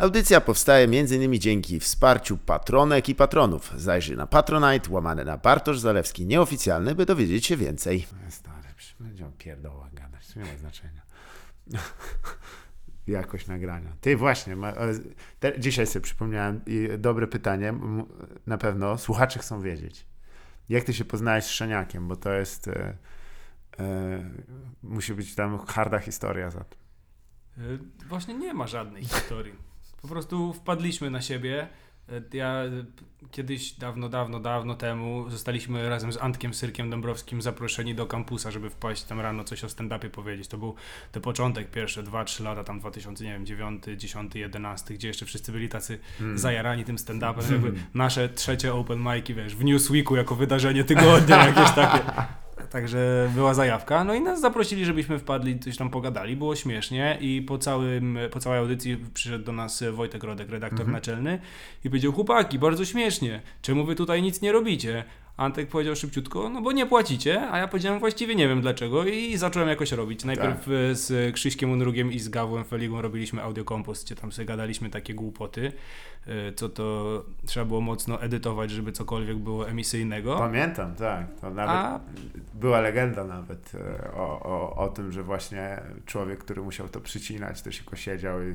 Audycja powstaje m.in. dzięki wsparciu patronek i patronów. Zajrzyj na Patronite, łamane na Bartosz Zalewski nieoficjalny, by dowiedzieć się więcej. Stary, będzie on pierdoła gadać, to nie ma znaczenia. Jakość nagrania. Ty właśnie, ma, te, dzisiaj sobie przypomniałem i dobre pytanie, na pewno słuchacze chcą wiedzieć. Jak ty się poznałeś z Szeniakiem, bo to jest... E, e, musi być tam harda historia za to. E, właśnie nie ma żadnej historii. Po prostu wpadliśmy na siebie. E, ja kiedyś, dawno, dawno, dawno temu zostaliśmy razem z Antkiem Syrkiem Dąbrowskim zaproszeni do kampusa, żeby wpaść tam rano coś o stand-upie powiedzieć. To był ten początek, pierwsze 2-3 lata, tam 2009, 10, 11, gdzie jeszcze wszyscy byli tacy hmm. zajarani tym stand-upem. Hmm. Nasze trzecie open mic'i, wiesz, w Newsweeku jako wydarzenie tygodnia jakieś takie. Także była zajawka. No i nas zaprosili, żebyśmy wpadli, coś tam pogadali. Było śmiesznie i po, całym, po całej audycji przyszedł do nas Wojtek Rodek, redaktor mhm. naczelny i powiedział, chłopaki, bardzo śmiesznie, czemu wy tutaj nic nie robicie? Antek powiedział szybciutko, no bo nie płacicie, a ja powiedziałem właściwie nie wiem dlaczego i zacząłem jakoś robić. Najpierw tak. z Krzyśkiem Unrugiem i z Gawłem Feligą robiliśmy audiokompost, gdzie tam sobie gadaliśmy takie głupoty. Y, co to trzeba było mocno edytować, żeby cokolwiek było emisyjnego. Pamiętam, tak. To nawet A... była legenda nawet y, o, o, o tym, że właśnie człowiek, który musiał to przycinać, to się siedział i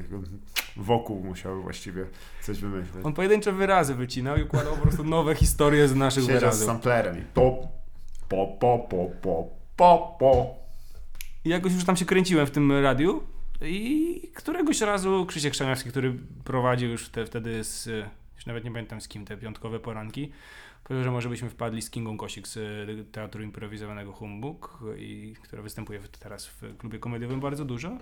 wokół musiał właściwie coś wymyślić. On pojedyncze wyrazy wycinał i układał po prostu nowe historie z naszych Siedział wyrazów. z samplerem i po, po, po, po, po, po, po. I jakoś już tam się kręciłem w tym radiu i któregoś razu Krzysiek Szaniawski, który prowadził już te, wtedy z, już nawet nie pamiętam z kim, te piątkowe poranki, powiedział, że może byśmy wpadli z Kingą Kosik z e, Teatru Improwizowanego Humbug, i, która występuje teraz w klubie komediowym bardzo dużo.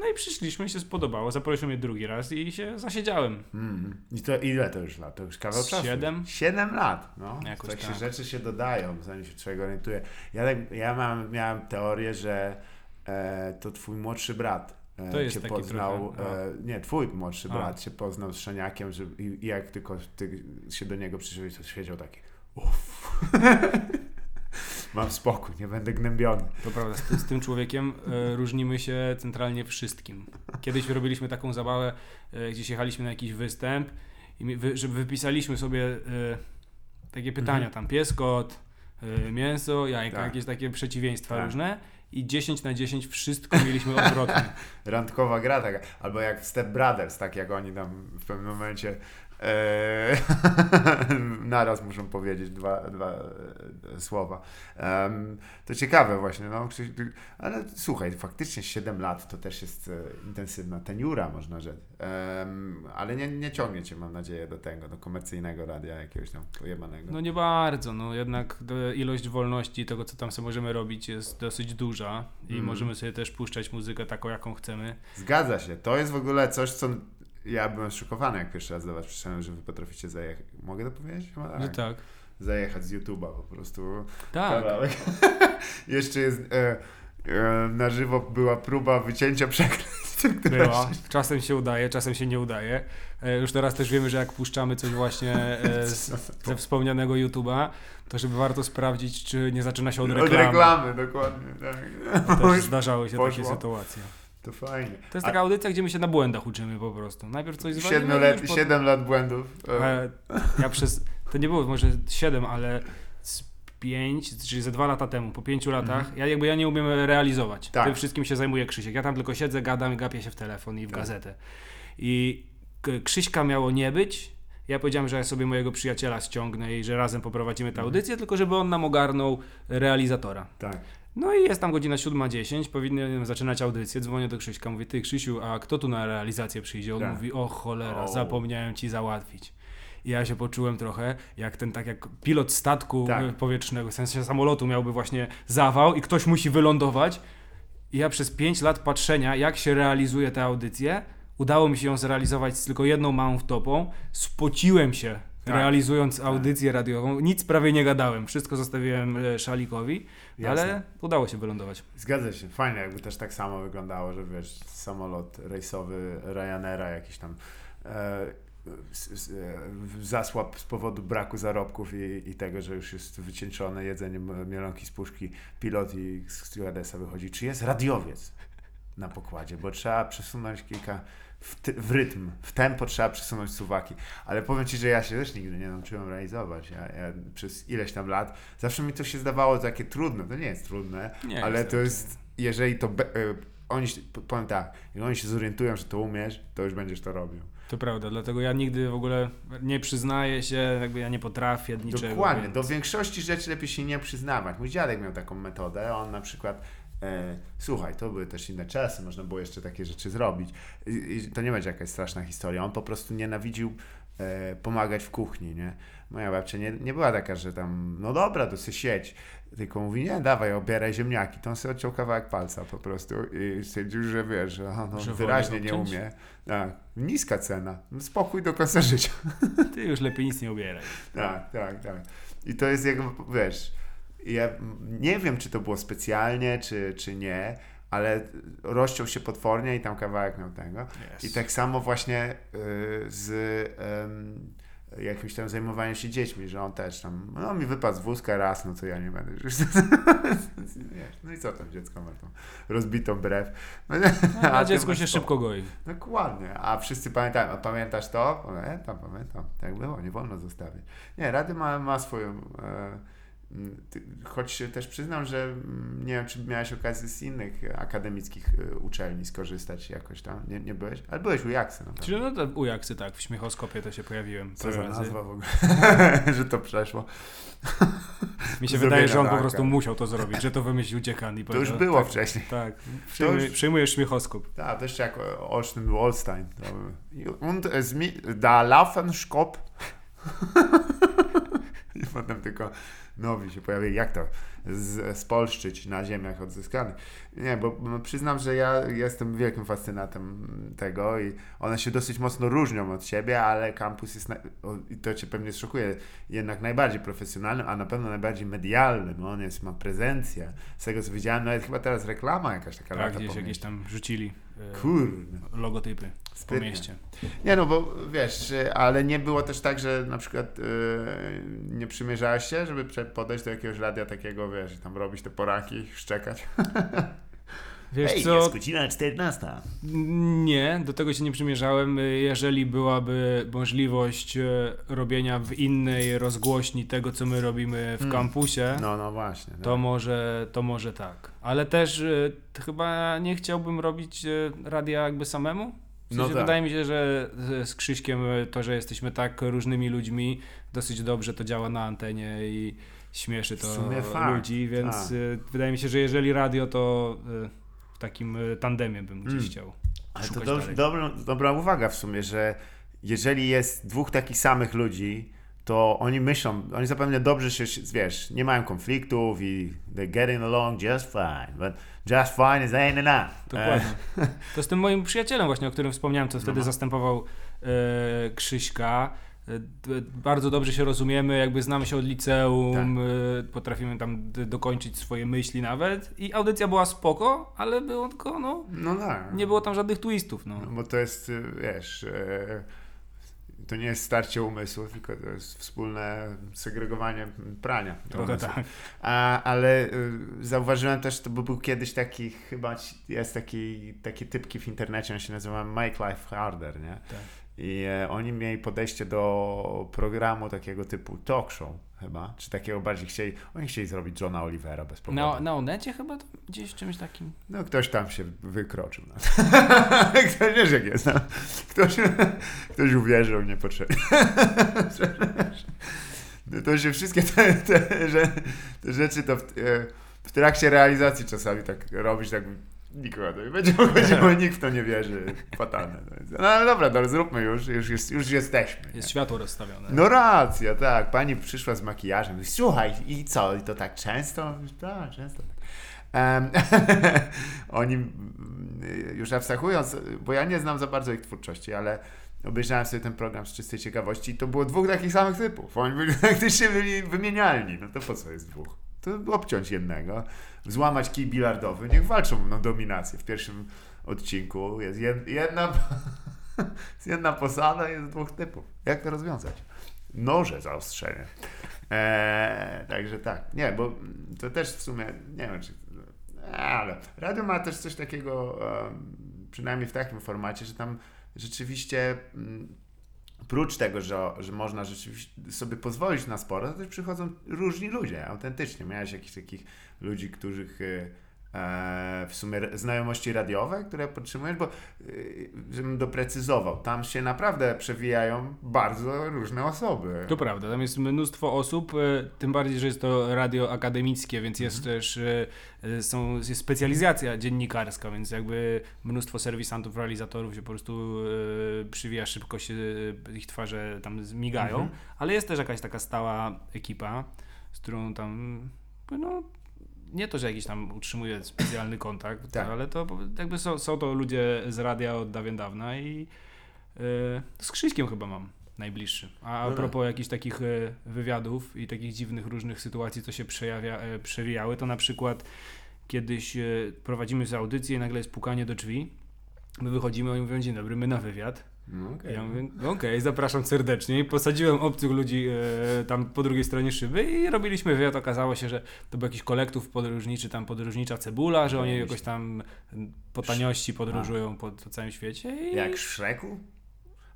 No i przyszliśmy, się spodobało, zaprosił mnie drugi raz i się zasiedziałem. Mm. I to ile to już lat? To już kawał czasu. Siedem. Siedem lat, no. Jakoś tak, tak. Się rzeczy się dodają, zanim się człowiek orientuje. Ja, tak, ja mam, miałem teorię, że e, to twój młodszy brat E, to jest cię poznał, trochę, no. e, nie, twój młodszy brat cię poznał z Szaniakiem że, i, i, jak tylko ty się do niego przyszedłeś, to siedział taki uff. Mam spokój, nie będę gnębiony. To prawda, z, z tym człowiekiem e, różnimy się centralnie wszystkim. Kiedyś robiliśmy taką zabawę, e, gdzieś jechaliśmy na jakiś występ i wy, wypisaliśmy sobie e, takie pytania, mhm. tam pies, kot, mięso, jajka, tak. jakieś takie przeciwieństwa tak. różne i 10 na 10 wszystko mieliśmy odwrotnie. Randkowa gra taka, albo jak w Step Brothers, tak jak oni tam w pewnym momencie Eee, naraz muszą powiedzieć dwa, dwa e, słowa. Um, to ciekawe właśnie, no, ale słuchaj, faktycznie 7 lat to też jest e, intensywna teniura, można rzec. Um, ale nie, nie ciągnie cię, mam nadzieję, do tego, do komercyjnego radia jakiegoś tam pojebanego. No nie bardzo, no jednak ilość wolności tego, co tam sobie możemy robić jest dosyć duża i mm. możemy sobie też puszczać muzykę taką, jaką chcemy. Zgadza się, to jest w ogóle coś, co ja byłem szokowany, jak pierwszy raz do was przyszedłem, że wy potraficie zajechać. Mogę to powiedzieć? No tak. tak. Zajechać z YouTube'a po prostu. Tak. Jeszcze jest... E, e, na żywo była próba wycięcia przekleństw. Była. Czasem się udaje, czasem się nie udaje. E, już teraz też wiemy, że jak puszczamy coś właśnie e, z, ze wspomnianego YouTube'a, to żeby warto sprawdzić, czy nie zaczyna się od reklamy. Od reklamy, dokładnie. Tak. Też zdarzały się Poszło. takie sytuacje. To fajnie. To jest taka A... audycja, gdzie my się na błędach uczymy po prostu. Najpierw coś zwalimy. 7 lat, pod... 7 lat błędów. E, ja przez, to nie było może 7, ale z 5, czyli ze 2 lata temu, po 5 latach, mhm. ja jakby ja nie umiem realizować. Tak. Tym wszystkim się zajmuje Krzysiek. Ja tam tylko siedzę, gadam i gapię się w telefon i w tak. gazetę. I Krzyśka miało nie być, ja powiedziałem, że ja sobie mojego przyjaciela ściągnę i że razem poprowadzimy tę mhm. audycję, mhm. tylko żeby on nam ogarnął realizatora. Tak. No i jest tam godzina 7.10, powinien zaczynać audycję. Dzwonię do Krzyśka, mówię, ty Krzysiu, a kto tu na realizację przyjdzie? On tak. mówi, o cholera, zapomniałem ci załatwić. I ja się poczułem trochę jak ten, tak jak pilot statku tak. powietrznego, w sensie samolotu miałby właśnie zawał i ktoś musi wylądować. I ja przez 5 lat patrzenia, jak się realizuje tę audycję, udało mi się ją zrealizować z tylko jedną małą wtopą. Spociłem się tak. realizując tak. audycję radiową. Nic prawie nie gadałem, wszystko zostawiłem e, szalikowi, Ale udało się wylądować. Zgadza się, fajnie jakby też tak samo wyglądało, że wiesz, samolot rejsowy Ryanaira jakiś tam e, zasłab z powodu braku zarobków i, i, tego, że już jest wycieńczone jedzenie mielonki z puszki, pilot i stewardessa wychodzi, czy jest radiowiec na pokładzie, bo trzeba przesunąć kilka w, ty, w rytm, w tempo trzeba przesunąć suwaki. Ale powiem Ci, że ja się też nigdy nie nauczyłem realizować. Ja, ja przez ileś tam lat, zawsze mi to się zdawało takie trudne. To nie jest trudne, Nie ale jest to jest, jeżeli to, be, e, oni, powiem tak, jak oni się zorientują, że to umiesz, to już będziesz to robił. To prawda, dlatego ja nigdy w ogóle nie przyznaję się, jakby ja nie potrafię niczego. Dokładnie, więc- do większości rzeczy lepiej się nie przyznawać. Mój dziadek miał taką metodę, on na przykład, słuchaj, to były też inne czasy, można było jeszcze takie rzeczy zrobić. I, to nie będzie jakaś straszna historia, on po prostu nienawidził e, pomagać w kuchni, nie? Moja babcia nie, nie była taka, że tam, no dobra, to sieć. Tylko mówi, nie, dawaj, obieraj ziemniaki. To on sobie odciął kawałek palca po prostu i stwierdził, że wiesz, że on Że woli wyraźnie nie umie. Tak, niska cena. No, spokój do końca życia. Ty już lepiej nic nie ubieraj. Tak, tak, tak. I to jest jakby, wiesz, ja nie wiem, czy to było specjalnie, czy, czy nie, ale rozciął się potwornie i tam kawałek miał tego. I tak samo właśnie y, z ym, jakimś tam zajmowaniem się dziećmi, że on też tam, no mi wypadł z wózka raz, no to ja nie będę już... No i co tam dziecko ma tą rozbitą brew. No, No, a ty dziecko się spokój. szybko goi. Dokładnie, a wszyscy pamiętają, a pamiętasz to? Pamiętam, pamiętam, tak było, nie wolno zostawić. Nie, Rady ma, ma swoją, e, choć też przyznam, że mm, nie wiem, czy miałeś okazję z innych e, akademickich e, uczelni skorzystać jakoś tam, nie, nie byłeś? Ale byłeś u Jaksy pewno. Czyli no to u Jaksy tak, w śmiechoskopie to się pojawiłem Co za razy. nazwa w ogóle, że to przeszło. Mi się Zrobienia wydaje, że on po prostu akad. musiał to zrobić, że to wymyślił dziekan i To już było tak, wcześniej. Tak, przyjmuj, już- przyjmujesz śmiechoskop. Tak, to jeszcze jak Olsztyn był Olstein. Und es mi, da laufen Skop. I potem tylko nowi się pojawili. Jak to z, spolszczyć na ziemiach odzyskanych? Nie, bo przyznam, że ja jestem wielkim fascynatem tego i one się dosyć mocno różnią od siebie, ale kampus jest, i to cię pewnie szokuje, jednak najbardziej profesjonalnym, a na pewno najbardziej medialnym. On jest, ma prezencję. Z tego co widziałem, nawet chyba teraz reklama jakaś taka Tak, gdzieś jakieś tam rzucili Kurde. logotypy po Sprytnie. mieście. Nie no, bo wiesz, y, ale nie było też tak, że na przykład yy, nie przymierzałeś się, żeby podejść do jakiegoś radia takiego, wiesz, i tam robić te poranki, szczekać. Wiesz co, godzina 14. nie, do tego się nie przymierzałem. Jeżeli byłaby możliwość e, robienia w innej rozgłośni tego, co my robimy w Mm. kampusie, No, no właśnie. to tak. może, to może tak. Ale też e, chyba nie chciałbym robić e, radia jakby samemu. W No sensie tak. Wydaje mi się, że z- Krzyśkiem to, że jesteśmy tak różnymi ludźmi, dosyć dobrze to działa na antenie i śmieszy to ludzi, więc tak. wydaje mi się, że jeżeli radio, to w takim e, tandemie bym gdzieś Mm. chciał Ale to dobrze, dobra, dobra uwaga w sumie, że jeżeli jest dwóch takich samych ludzi, to oni myślą, oni zapewne dobrze się, wiesz, nie mają konfliktów i they're getting along just fine, but just fine is ain't enough. Dokładnie. To z tym moim przyjacielem właśnie, o którym wspomniałem, co wtedy No. zastępował e, Krzyśka. E, bardzo dobrze się rozumiemy, jakby znamy się od liceum, e, potrafimy tam dokończyć swoje myśli nawet i audycja była spoko, ale było tylko, no, no tak. nie było tam żadnych twistów, no. No, bo to jest, y, wiesz, e, to nie jest starcie umysłów, tylko to jest wspólne segregowanie prania. Trochę umysłu. tak. A, ale zauważyłem też, to był kiedyś taki, chyba jest taki, taki typki w internecie, on się nazywa Make Life Harder, nie? Tak. I e, oni mieli podejście do programu takiego typu talk show chyba, czy takiego bardziej chcieli, oni chcieli zrobić Johna Olivera bez problemu. Na, na Onecie chyba gdzieś czymś takim. No ktoś tam się wykroczył. No. ktoś wiesz jak jest. No. Ktoś, ktoś uwierzył niepotrzebnie. No to się wszystkie te, te, te rzeczy to w, e, w trakcie realizacji czasami tak robisz, tak nikogo nie będzie chodziło, nikt w to nie wierzy. Fatalne. jest. No ale dobra, no, zróbmy już, już, jest, już jesteśmy. nie? Jest światło rozstawione. No racja, tak. Pani przyszła z makijażem. Słuchaj, i co? I to tak często? Tak, często. Em, oni mm, już abstrahując, bo ja nie znam za bardzo ich twórczości, ale obejrzałem sobie ten program z czystej ciekawości i to było dwóch takich samych typów. Oni byli praktycznie byli wymienialni. No to po co jest dwóch? To obciąć jednego, złamać kij bilardowy, niech walczą na dominację. W pierwszym odcinku jest jed, jedna, jest jedna posada, jest dwóch typów. Jak to rozwiązać? Noże zaostrzenie. Eee, także tak. Nie, bo to też w sumie, nie wiem czy... Ale radio ma też coś takiego, przynajmniej w takim formacie, że tam rzeczywiście mm, prócz tego, że, że można rzeczywiście sobie pozwolić na sport, to też przychodzą różni ludzie, autentycznie. Miałeś jakichś takich ludzi, których e, w sumie znajomości radiowe, które podtrzymujesz, bo e, żebym doprecyzował, tam się naprawdę przewijają bardzo różne osoby. To prawda, tam jest mnóstwo osób, e, tym bardziej, że jest to radio akademickie, więc jest mhm. też są, jest specjalizacja dziennikarska, więc jakby mnóstwo serwisantów, realizatorów się po prostu przywija, szybko się ich twarze tam migają, mhm. ale jest też jakaś taka stała ekipa, z którą tam no, nie to, że jakiś tam utrzymuje specjalny kontakt, tak. ale to jakby są, są to ludzie z radia od dawien dawna i yy, z Krzyśkiem chyba mam najbliższy. A a propos jakichś takich yy, wywiadów i takich dziwnych różnych sytuacji, co się przejawia, yy, przewijały, to na przykład kiedyś prowadzimy z audycję i nagle jest pukanie do drzwi, my wychodzimy i mówią, dzień dobry, my na wywiad no okay. Ja mówię, okej, okay, zapraszam serdecznie. I posadziłem obcych ludzi e, tam po drugiej stronie szyby i robiliśmy wywiad. Okazało się, że to był jakiś kolektów podróżniczy, tam podróżnicza cebula, że oni jakoś tam po taniości podróżują po, po całym świecie. I... Jak w Szreku?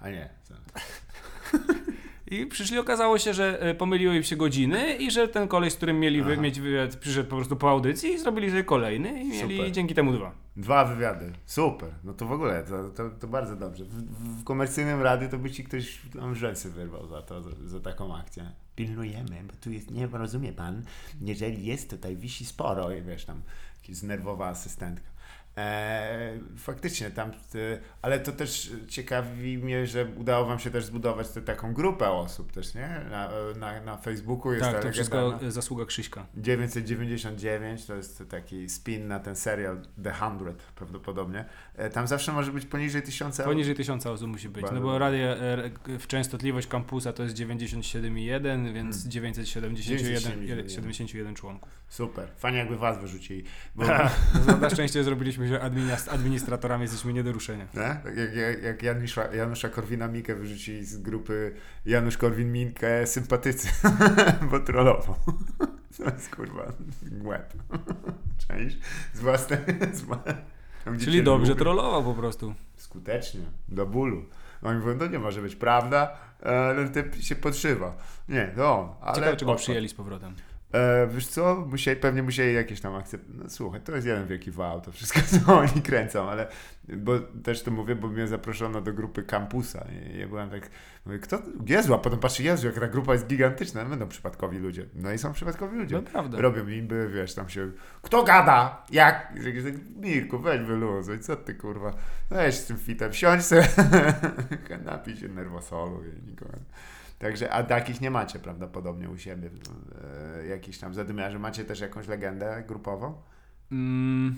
A nie. I przyszli, okazało się, że e, pomyliły im się godziny i że ten kolej, z którym mieli wy, mieć wywiad, przyszedł po prostu po audycji i zrobili sobie kolejny i mieli Super. dzięki temu dwa. Dwa wywiady. Super. No to w ogóle, to, to, to bardzo dobrze. W, w, komercyjnym radiu to by ci ktoś tam rzęsy wyrwał za to, za, za, taką akcję. Pilnujemy, bo tu jest, nie rozumie pan, jeżeli jest tutaj, wisi sporo i wiesz tam, znerwowa asystentka. E, faktycznie tam, ale to też ciekawi mnie, że udało wam się też zbudować tę taką grupę osób też, nie? Na, na, na Facebooku jest Tak, to wszystko zasługa Krzyśka. 999 to jest taki spin na ten serial The Hundred prawdopodobnie. E, tam zawsze może być poniżej 1000 osób. Poniżej 1000 osób musi być, no bo radio, e, w częstotliwość kampusa to jest 97,1, więc hmm. 971 71 członków. Super, fajnie jakby was wyrzucili. Bo... na szczęście zrobiliśmy się administratorami, jesteśmy nie do ruszenia. Nie? Tak jak, jak, jak Janusza, Janusza Korwina-Mikke wyrzucili z grupy Janusz Korwin-Minkę sympatycy, bo trollował. To jest kurwa łeb. Część z własnej... Z Czyli dobrze lubię. trollował po prostu. Skutecznie, do bólu. Oni mówią, to nie może być prawda, ale typ się podszywa. Nie, to Ale Ciekawe, czy go przyjęli z powrotem. E, wiesz co, musieli, pewnie musieli jakieś tam akcje. No, słuchaj, to jest jeden wielki wał, to wszystko co oni kręcą, ale bo też to mówię, bo mnie zaproszono do grupy kampusa. I ja byłem tak, mówię, kto? Jezu, a potem patrzę, Jezu, jak ta grupa jest gigantyczna, będą przypadkowi ludzie. No i są przypadkowi ludzie. No, prawda. Robią imby, wiesz, tam się, kto gada? Jak? Mirku, weź wyluzuj, co ty kurwa, weź z tym fitem, siądź sobie, napij się nerwosolu i nikogo. Także, a takich nie macie prawdopodobnie u siebie, e, jakiś tam zadymiarzy. Macie też jakąś legendę grupową? Mm,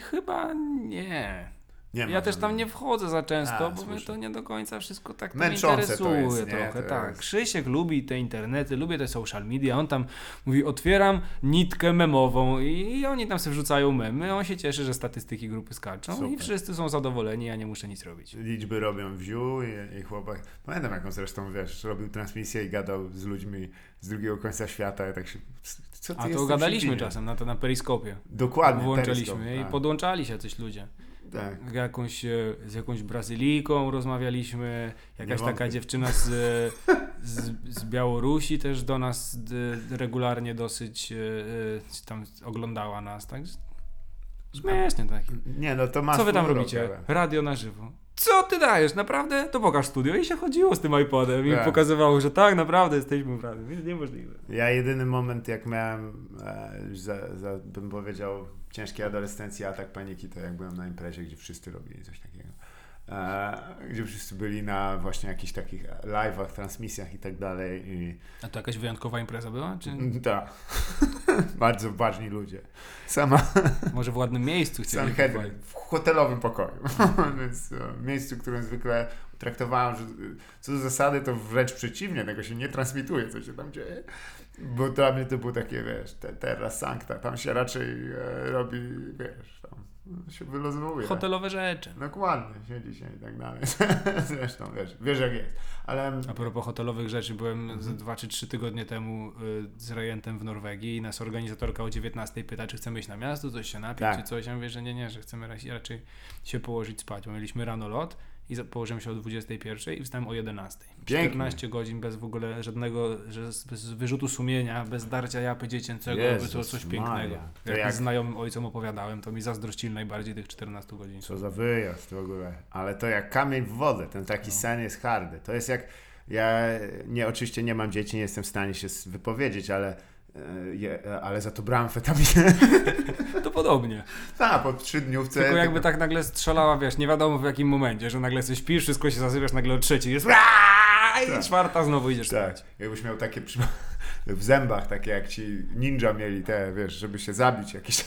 chyba nie. Nie ja też tam nie wchodzę za często, A, bo mnie to nie do końca wszystko tak tam interesuje jest, trochę. tak. Jest... Krzysiek lubi te internety, lubi te social media. On tam mówi, otwieram nitkę memową i, i oni tam sobie wrzucają memy. On się cieszy, że statystyki grupy skaczą Super. i wszyscy są zadowoleni, ja nie muszę nic robić. Liczby robią view i, i chłopak. Pamiętam jaką zresztą, wiesz, robił transmisję i gadał z ludźmi z drugiego końca świata. Tak się, A to gadaliśmy czasem na to na periskopie. Dokładnie. Włączaliśmy i tak. podłączali się coś ludzie tak. jakąś, e, z jakąś Brazylijką rozmawialiśmy, jakaś taka dziewczyna z, z, z, Białorusi też do nas regularnie dosyć e, e, tam oglądała nas, tak? Śmiesznie tak. Nie, no to masz Co wy tam robicie? Radio na żywo. Co ty dajesz? Naprawdę? To pokaż studio. I się chodziło z tym iPodem i tak. pokazywało, że tak, naprawdę jesteśmy w radiu. Więc niemożliwe. Ja jedyny moment, jak miałem, e, za, za, bym powiedział, ciężkiej adolescencji, atak paniki, to jak byłem na imprezie, gdzie wszyscy robili coś takiego. E, gdzie wszyscy byli na właśnie jakichś takich live'ach, transmisjach i tak dalej. A to jakaś wyjątkowa impreza była? Czy... Mm, tak. Bardzo ważni ludzie. Sama... Może w ładnym miejscu chcieli w hotelowym pokoju. Więc e, w miejscu, którym zwykle traktowałem, że co do zasady to wręcz przeciwnie, tego się nie transmituje, co się tam dzieje. Bo dla mnie to było takie, wiesz, te, teraz sankta, tam się raczej e, robi, wiesz, się wyluzowuje. Hotelowe rzeczy. Dokładnie, siedzi się i tak dalej. Zresztą wiesz, wiesz jak jest. Ale A propos hotelowych rzeczy, byłem Mhm. z dwa czy trzy tygodnie temu y, z rejentem w Norwegii i nas organizatorka o 19 pyta, czy chcemy iść na miasto, coś się napić, Tak. czy coś. Ja mówię, że nie, nie, że chcemy raczej, raczej się położyć spać. Bo mieliśmy rano lot i położyłem się o 21 i wstałem o 11. Pięknie. 14 godzin bez w ogóle żadnego, bez wyrzutu sumienia, bez darcia japy dziecięcego, by to Jezus coś pięknego. To Jak, jak- znajomym ojcom opowiadałem, to mi zazdrościli najbardziej tych 14 godzin. Co za wyjazd w ogóle. Ale to jak kamień w wodę. Ten taki sen jest hardy. To jest jak. Ja nie, oczywiście nie mam dzieci, nie jestem w stanie się wypowiedzieć, ale. E, Je, ale za to brałem amfetaminę. To podobnie. Tak, po trzydniówce. Tylko jakby tak nagle strzelała, wiesz, nie wiadomo w jakim momencie, że nagle coś śpisz, wszystko się zasypiasz, nagle o trzeciej jest "Aaaa!" i Tak. czwarta znowu idziesz Tak, spać. jakbyś miał takie w zębach, takie jak ci ninja mieli te, wiesz, żeby się zabić jakiś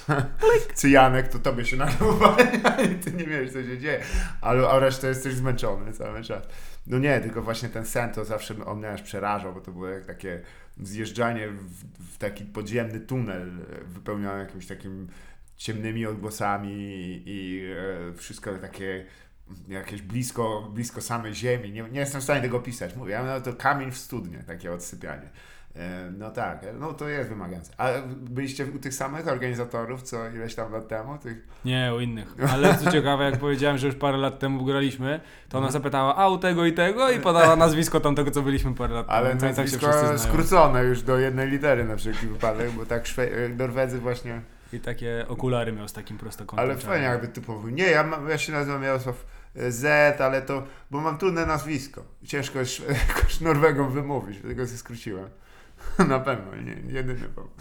cyjanek, to tobie się nagle i ty nie wiesz, co się dzieje, ale a resztę jesteś zmęczony cały czas. No nie, tylko właśnie ten sen to zawsze on mnie aż przerażał, bo to było jak takie zjeżdżanie w, w taki podziemny tunel wypełniony jakimś takim ciemnymi odgłosami i, e, wszystko takie jakieś blisko, blisko samej ziemi. Nie, nie jestem w stanie tego opisać. Mówię, no to kamień w studnie, takie odsypianie. E, No tak, no to jest wymagające. A byliście u tych samych organizatorów, co ileś tam lat temu? Tych... Nie, o innych. Ale co ciekawe, jak powiedziałem, że już parę lat temu graliśmy, to Mhm. ona zapytała, a u tego i tego i podała nazwisko tamtego, co byliśmy parę lat Ale temu. Więc tak nazwisko znają. skrócone już do jednej litery na wszelki wypadek, bo tak Szwe- Norwedzy właśnie... I takie okulary miał z takim prostokątem. Ale fajnie jakby powiedział. Nie, ja, mam, ja się nazywam Jarosław e, Z, ale to, bo mam trudne nazwisko. Ciężko jest Norwegą wymówić, dlatego się skróciłem. Na pewno, nie, jedyny powód.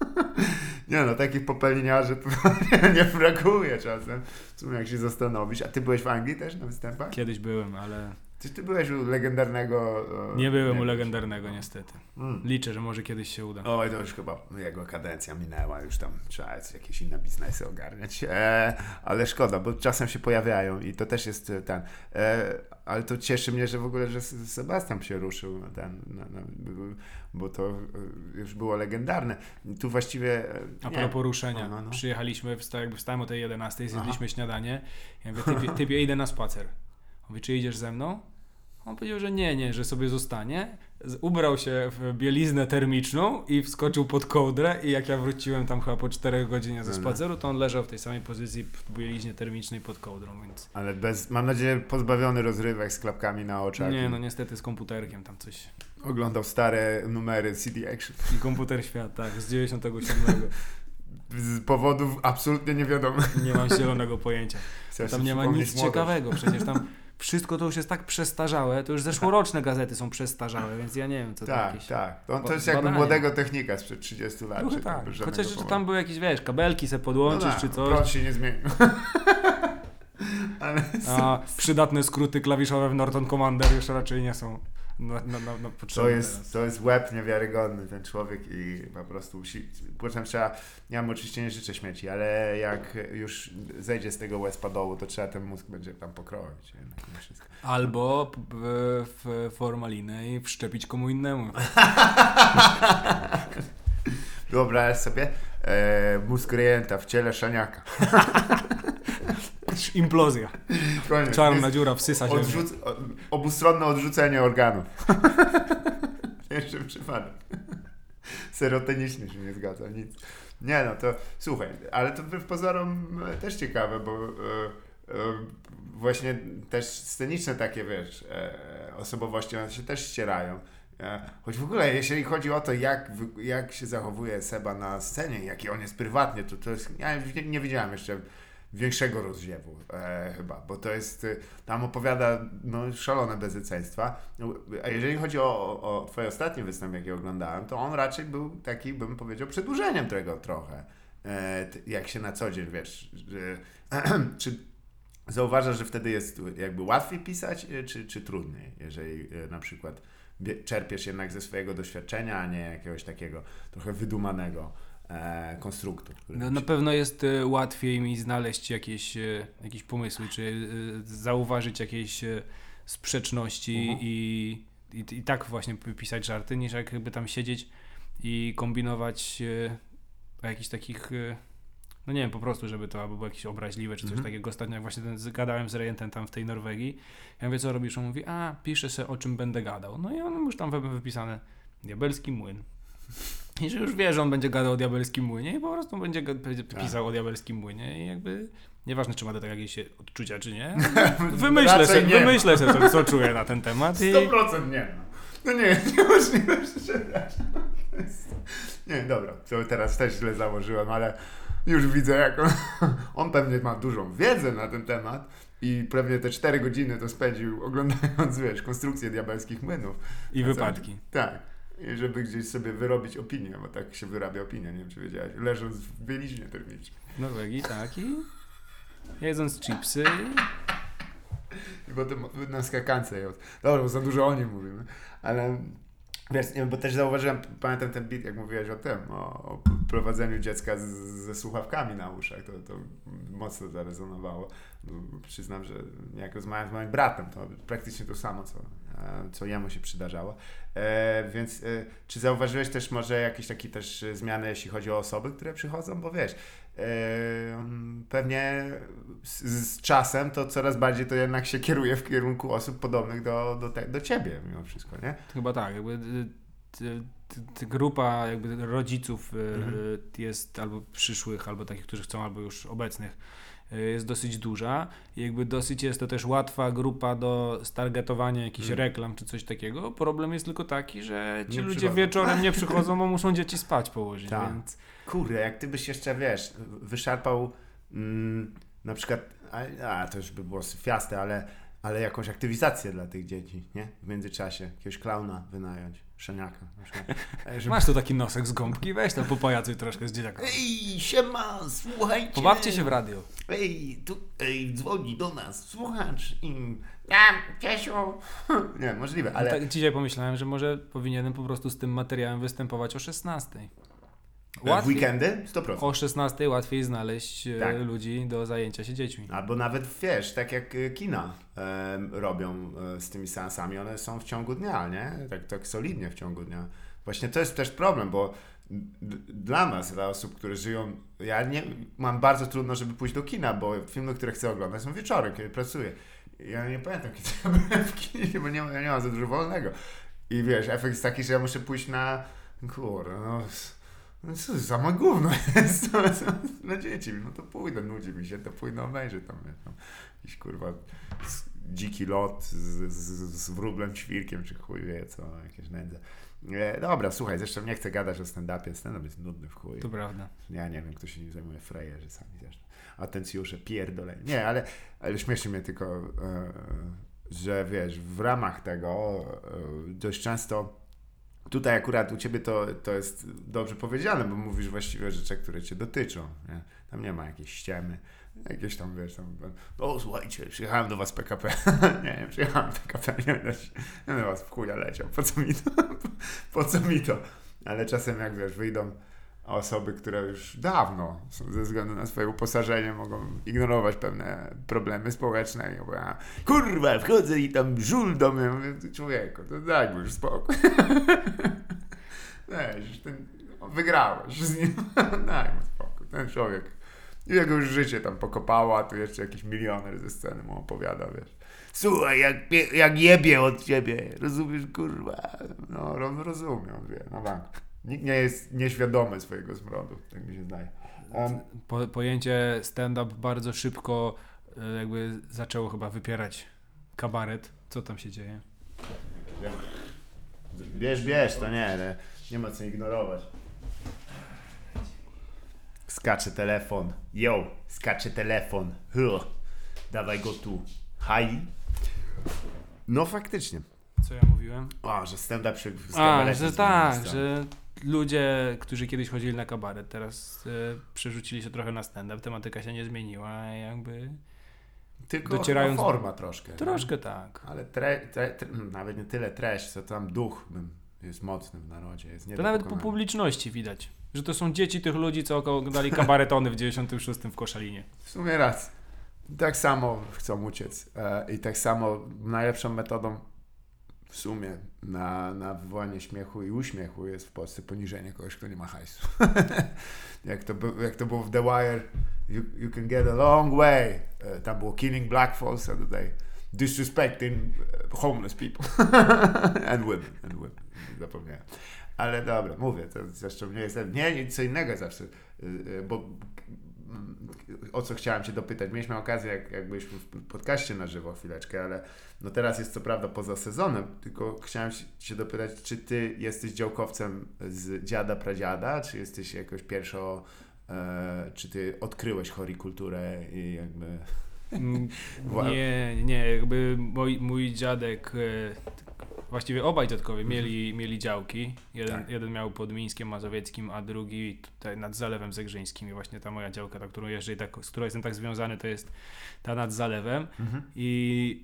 Nie no, takich popeliniarzy to nie, nie brakuje czasem. W sumie jak się zastanowić. A ty byłeś w Anglii też na występach? Kiedyś byłem, ale Czy ty byłeś u legendarnego... e, nie byłem u wiem. legendarnego niestety. Mm. Liczę, że może kiedyś się uda. Oj, to już chyba jego kadencja minęła, już tam trzeba jakieś inne biznesy ogarniać. E, ale szkoda, bo czasem się pojawiają i to też jest e, ten. E, ale to cieszy mnie, że w ogóle, że Sebastian się ruszył na ten, na, na, bo to e, już było legendarne. Tu właściwie. e, A propos ruszenia. No, no, no. Przyjechaliśmy, jakby wstałem o tej 11, zjedliśmy Aha. śniadanie. Ja mówię, typie, typie, idę na spacer. Mówi, czy idziesz ze mną? On powiedział, że nie, nie, że sobie zostanie. Ubrał się w bieliznę termiczną i wskoczył pod kołdrę i jak ja wróciłem tam chyba po 4 godzinie ze No, no. spaceru, to on leżał w tej samej pozycji w bieliźnie termicznej pod kołdrą, więc... Ale bez, mam nadzieję, pozbawiony rozrywek z klapkami na oczach. Nie, no niestety z komputerkiem tam coś. Oglądał stare numery CD Action. I komputer świat, tak, z 97. Z powodów absolutnie niewiadomych. Nie mam zielonego pojęcia. Chcesz Tam nie ma nic młodość. ciekawego, przecież tam wszystko to już jest tak przestarzałe, to już zeszłoroczne gazety są przestarzałe, więc ja nie wiem, co to Tak, jakieś... tak. To, ba- to jest jakby młodego technika sprzed 30 lat. Trochę tak. Chociaż powodu. tam były jakieś, wiesz, kabelki se podłączysz tak, czy coś, Prąd się nie zmienił. Ale a przydatne skróty klawiszowe w Norton Commander już raczej nie są na, na, na, na to jest, teraz. to jest łeb niewiarygodny ten człowiek i po prostu musi, potem trzeba, ja mu oczywiście nie życzę śmieci, ale jak już zejdzie z tego łezpa dołu, to trzeba ten mózg będzie tam pokroić. Albo w formalinę i wszczepić komu innemu. Wyobraź sobie e, mózg rejenta w ciele szaniaka. Implozja. Koniec. Czarna dziura wsysa się. Odrzuc, obustronne odrzucenie organów. Pierwszy przypadek. Serotoniczny się nie zgadza, nic. Nie no, to słuchaj, ale to wbrew pozorom e, też ciekawe, bo e, e, właśnie też sceniczne takie, wiesz, e, osobowości, one się też ścierają. Choć w ogóle, jeśli chodzi o to, jak, jak się zachowuje Seba na scenie, jaki on jest prywatnie, to to jest, ja nie, nie widziałem jeszcze większego rozziewu e, chyba, bo to jest, e, tam opowiada no, szalone bezeceństwa. No, A jeżeli chodzi o, o, twoje ostatni występ, jaki oglądałem, to on raczej był taki, bym powiedział, przedłużeniem tego trochę. E, jak się na co dzień, wiesz, czy zauważasz, że wtedy jest jakby łatwiej pisać, e, czy, czy trudniej, jeżeli e, na przykład czerpiesz jednak ze swojego doświadczenia, a nie jakiegoś takiego trochę wydumanego e, konstruktu. No, na pewno jest y, łatwiej mi znaleźć jakieś, y, jakieś pomysły, czy zauważyć jakieś sprzeczności Mhm. i, i, i tak właśnie pisać żarty, niż jakby tam siedzieć i kombinować o jakichś takich No nie wiem, po prostu, żeby to albo było jakieś obraźliwe, czy coś Mhm. takiego. Ostatnio jak właśnie ten, gadałem z rejentem tam w tej Norwegii. Ja mówię, co robisz? On mówi, a, piszę sobie o czym będę gadał. No i on już tam wy- wypisane, diabelski młyn. I że już wie, że on będzie gadał o diabelskim młynie i po prostu będzie, Tak. pisał o diabelskim młynie i jakby nieważne, czy ma do tego jakieś odczucia, czy nie. Wymyślę sobie, nie wymyślę sobie, co, co czuję na ten temat i... 100% nie. No nie, niemożliwe, przepraszam. Nie, dobra, to teraz też źle założyłem, ale już widzę, jak on, on pewnie ma dużą wiedzę na ten temat i pewnie te 4 godziny to spędził oglądając, wiesz, konstrukcję diabelskich młynów. I wypadki. Tak. I żeby gdzieś sobie wyrobić opinię, bo tak się wyrabia opinia, nie wiem czy wiedziałeś, leżąc w bieliźnie termicznej. Norwegii, tak i jedząc chipsy. I potem na skakance. Dobra, bo za dużo o nim mówimy. Ale wiesz, bo też zauważyłem, pamiętam ten bit, jak mówiłeś o tym, o, o prowadzeniu dziecka z, ze słuchawkami na uszach, to, to mocno zarezonowało. Bo Przyznam, że jak rozmawiałem z moim bratem, to praktycznie to samo, co, co jemu się przydarzało. E, więc e, czy zauważyłeś też może jakieś takie też e, zmiany, jeśli chodzi o osoby, które przychodzą? Bo wiesz, e, pewnie z, z czasem to coraz bardziej to jednak się kieruje w kierunku osób podobnych do, do, te, do ciebie mimo wszystko, nie? Chyba tak, jakby y, ty grupa jakby rodziców y, Mhm. y, jest albo przyszłych, albo takich, którzy chcą, albo już obecnych y, jest dosyć duża i jakby dosyć jest to też łatwa grupa do stargetowania jakichś Mhm. reklam czy coś takiego. Problem jest tylko taki, że ci Nie ludzie przychodzą. wieczorem nie przychodzą, bo muszą dzieci spać położyć, Tak. więc Kurde, jak ty byś jeszcze, wiesz, wyszarpał mm, na przykład, a, a to już by było syfiaste, ale, ale jakąś aktywizację dla tych dzieci, nie? W międzyczasie. Jakiegoś klauna wynająć, szeniaka. E, żeby- masz tu taki nosek z gąbki, weź tam popajacuj troszkę z dzieciakiem. Ej, siema, słuchajcie. Pobawcie się w radio. Ej, tu, ej, dzwoni do nas słuchacz i... Ja, Piesiu. Nie, możliwe, ale... Tak, dzisiaj pomyślałem, że może powinienem po prostu z tym materiałem występować o 16. E, w weekendy? 100%. O 16 łatwiej znaleźć e, Tak. ludzi do zajęcia się dziećmi. Albo nawet wiesz, tak jak y, kina em, robią y, z tymi seansami, one są w ciągu dnia, nie? Tak, tak solidnie w ciągu dnia. Właśnie to jest też problem, bo dla nas, dla osób, które żyją, ja nie mam bardzo trudno, żeby pójść do kina, bo filmy, które chcę oglądać są wieczorem, kiedy pracuję. Ja nie pamiętam, kiedy ja byłem w kinie, bo nie, ja nie mam za dużo wolnego. I wiesz, efekt jest taki, że ja muszę pójść na, kurde, no, no co za ma gówno jest to, to, dla dzieci. No to pójdę, nudzi mi się, to pójdę obejrzę tam, wiesz, tam jakiś kurwa dziki lot z, z, z wróblem ćwirkiem, czy chuj wie co, jakieś nędze. E, dobra, słuchaj, zresztą nie chcę gadać o stand-upie, stand-up jest nudny w chuj. To prawda. Ja nie wiem, kto się nim zajmuje, frejerzy sami zresztą. Atencjusze, pierdolę. Nie, ale, ale śmieszy mnie tylko, e, że wiesz, w ramach tego e, dość często Tutaj akurat u Ciebie to, to jest dobrze powiedziane, bo mówisz właściwie o rzeczach, które Cię dotyczą. Nie? Tam nie ma jakiejś ściemy, jakieś tam, wiesz, tam, o słuchajcie, przyjechałem do Was PKP. nie, nie, przyjechałem PKP, nie będę, nie Was w chuja leciał, po co mi to? po co mi to? Ale czasem jak, wiesz, wyjdą osoby, które już dawno ze względu na swoje uposażenie mogą ignorować pewne problemy społeczne i mówią, kurwa, wchodzę i tam żul do mnie. Mówię, człowieku, to daj mu już spokój. Weź, ten, no, wygrałeś z nim, daj mu spokój. Ten człowiek, jego już życie tam pokopało, a tu jeszcze jakiś milioner ze sceny mu opowiada, wiesz. Słuchaj, jak, jak jebie od ciebie, rozumiesz, kurwa. No, ro- rozumiem, wie, no bank. Nikt nie jest nieświadomy swojego smrodu, tak mi się zdaje. Um, Po, pojęcie stand-up bardzo szybko e, jakby zaczęło chyba wypierać kabaret. Co tam się dzieje? Bierz, bierz, to nie, nie, nie ma co ignorować. Skacze telefon. Yo, skacze telefon. Huh. Dawaj go tu. Hi. No faktycznie. Co ja mówiłem? O, że stand-up w A, że tak, że ludzie, którzy kiedyś chodzili na kabaret, teraz e, przerzucili się trochę na stand-up, tematyka się nie zmieniła, jakby Tylko docierając- forma troszkę. nie? troszkę tak. Ale tre, tre, tre, nawet nie tyle treść, co tam duch jest mocny w narodzie. Jest nie To nawet po publiczności widać, że to są dzieci tych ludzi, co oglądali kabaretony w 96 w Koszalinie. W sumie raz. Tak samo chcą uciec. E, I tak samo najlepszą metodą w sumie na, na wywołanie śmiechu i uśmiechu jest w Polsce poniżenie kogoś, kto nie ma hajsu. jak, to, jak to było w The Wire, you, you can get a long way. E, Tam było killing black folks, a tutaj disrespecting e, homeless people. and women, and women. Zapomniałem. Ale dobra, mówię, to zresztą nie jest, nie, co innego zawsze, y, bo o co chciałem Cię dopytać. Mieliśmy okazję, jak, jak byliśmy w podcaście na żywo chwileczkę, ale no teraz jest co prawda poza sezonem, tylko chciałem się- Cię dopytać, czy Ty jesteś działkowcem z dziada, pradziada, czy jesteś jakoś pierwszo, e, czy Ty odkryłeś horikulturę i jakby... Mm, Nie, nie, jakby mój, mój dziadek, e, właściwie obaj dziadkowie mieli, mieli działki. Jeden, Mhm. Tak. jeden miał pod Mińskiem Mazowieckim, a drugi tutaj nad Zalewem Zegrzyńskim. I właśnie ta moja działka, ta, którą jeżdżę tak, z którą jestem tak związany, to jest ta nad Zalewem. Mhm. I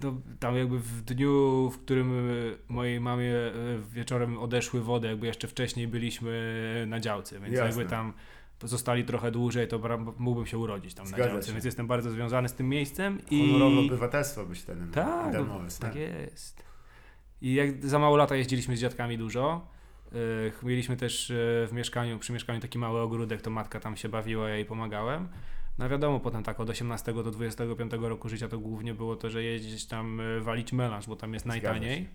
to, tam jakby w dniu, w którym mojej mamie e, wieczorem odeszły wody, jakby jeszcze wcześniej byliśmy na działce, więc Jasne. jakby tam zostali trochę dłużej, to mógłbym się urodzić tam na Zgadza działce, się. więc jestem bardzo związany z tym miejscem i Honorowe obywatelstwo byś miał. tak, darmowe, tak jest. I jak za mało lata jeździliśmy z dziadkami dużo. Yy, mieliśmy też yy, w mieszkaniu, przy mieszkaniu taki mały ogródek, to matka tam się bawiła, ja jej pomagałem. No wiadomo, potem tak od 18 do 25 roku życia to głównie było to, że jeździć tam yy, walić melanż, bo tam jest Zgadza najtaniej. się.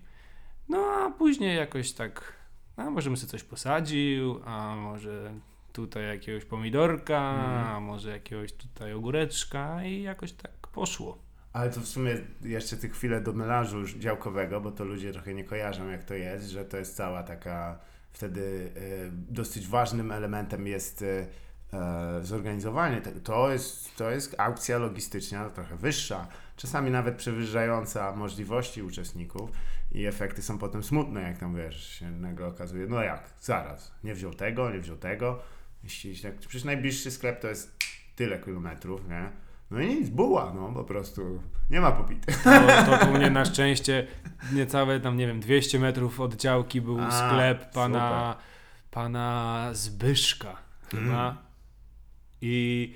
No a później jakoś tak, a może bym sobie coś posadził, a może tutaj jakiegoś pomidorka, a może jakiegoś tutaj ogóreczka i jakoś tak poszło. Ale to w sumie jeszcze tych chwilę do melanżu działkowego, bo to ludzie trochę nie kojarzą jak to jest, że to jest cała taka wtedy y, dosyć ważnym elementem jest y, zorganizowanie tego. To jest, to jest aukcja logistyczna trochę wyższa, czasami nawet przewyższająca możliwości uczestników i efekty są potem smutne, jak tam wiesz, się nagle okazuje, no jak, zaraz, nie wziął tego, nie wziął tego, Jeśli, tak, przecież najbliższy sklep to jest tyle kilometrów, nie? No i nic, buła, no po prostu nie ma popity. To, to, u mnie na szczęście niecałe tam, nie wiem, 200 metrów od działki był A, sklep pana, pana Zbyszka chyba. Mm. I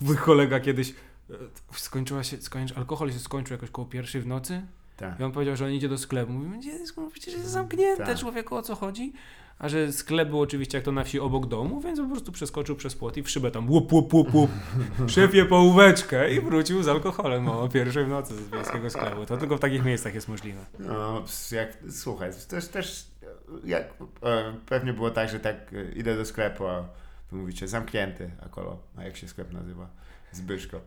mój kolega kiedyś e, skończyła się, skończy, alkohol się skończył jakoś koło pierwszej w nocy Tak. i on powiedział, że on idzie do sklepu. Mówi, gdzie jest, przecież jest zamknięte, Tak. człowieku, o co chodzi? A że sklep był oczywiście jak to na wsi obok domu, więc po prostu przeskoczył przez płot i w szybę tam łup, łup, łup, łup, szefie połóweczkę i wrócił z alkoholem o pierwszej w nocy z wiejskiego sklepu. To tylko w takich miejscach jest możliwe. No, jak, słuchaj, jest też, jak, e, pewnie było tak, że tak e, idę do sklepu, a wy mówicie zamknięty, a kolo, a jak się sklep nazywa? Zbyszko.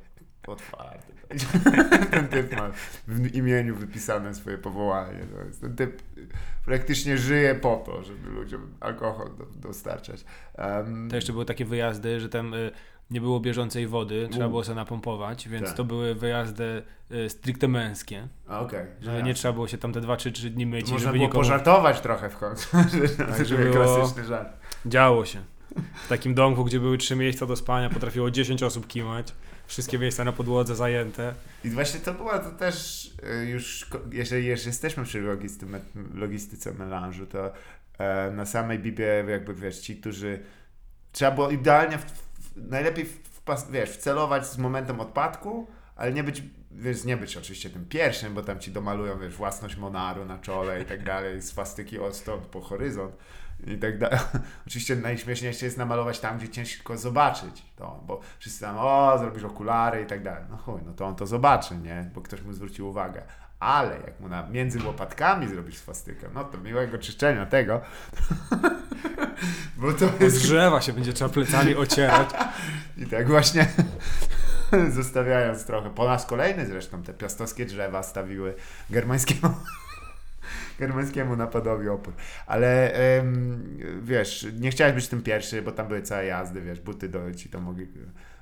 Otwarty. Ten typ ma w imieniu wypisane swoje powołanie. To jest, ten typ praktycznie żyje po to, żeby ludziom alkohol do, dostarczać. Um, To jeszcze były takie wyjazdy, że tam y, nie było bieżącej wody, trzeba było sobie napompować, więc Tak. to były wyjazdy y, stricte męskie, a, Okej. że no nie jasne. trzeba było się tam te 2 czy 3 dni myć, To i Można żeby było nikomu... pożartować trochę w końcu. że żeby było- klasyczny żart. Działo się. W takim domku, gdzie były trzy miejsca do spania, potrafiło 10 osób kimać. Wszystkie miejsca na podłodze zajęte. I właśnie to była to też e, już, jeżeli już jesteśmy przy logisty, logistyce melanżu, to e, na samej Bibie jakby wiesz, ci, którzy trzeba było idealnie, w, w, najlepiej wpas, wiesz, wcelować z momentem odpadku, ale nie być, wiesz, nie być oczywiście tym pierwszym, bo tam ci domalują, wiesz, własność Monaru na czole i tak dalej, swastyki od stąd po horyzont i tak dalej. Oczywiście najśmieszniejsze jest namalować tam, gdzie ciężko zobaczyć to, bo wszyscy tam, o, zrobisz okulary i tak dalej. No chuj, no to on to zobaczy, nie? Bo ktoś mu zwrócił uwagę. Ale jak mu na, między łopatkami zrobisz swastykę, no to miłego czyszczenia tego. bo to jest drzewa się będzie trzeba plecami ocierać. i tak właśnie zostawiając trochę. Po raz kolejny zresztą te piastowskie drzewa stawiły germańskiemu, germańskiemu napadowi opór. Ale em, wiesz, nie chciałeś być tym pierwszy, bo tam były całe jazdy, wiesz, buty do ci to mogli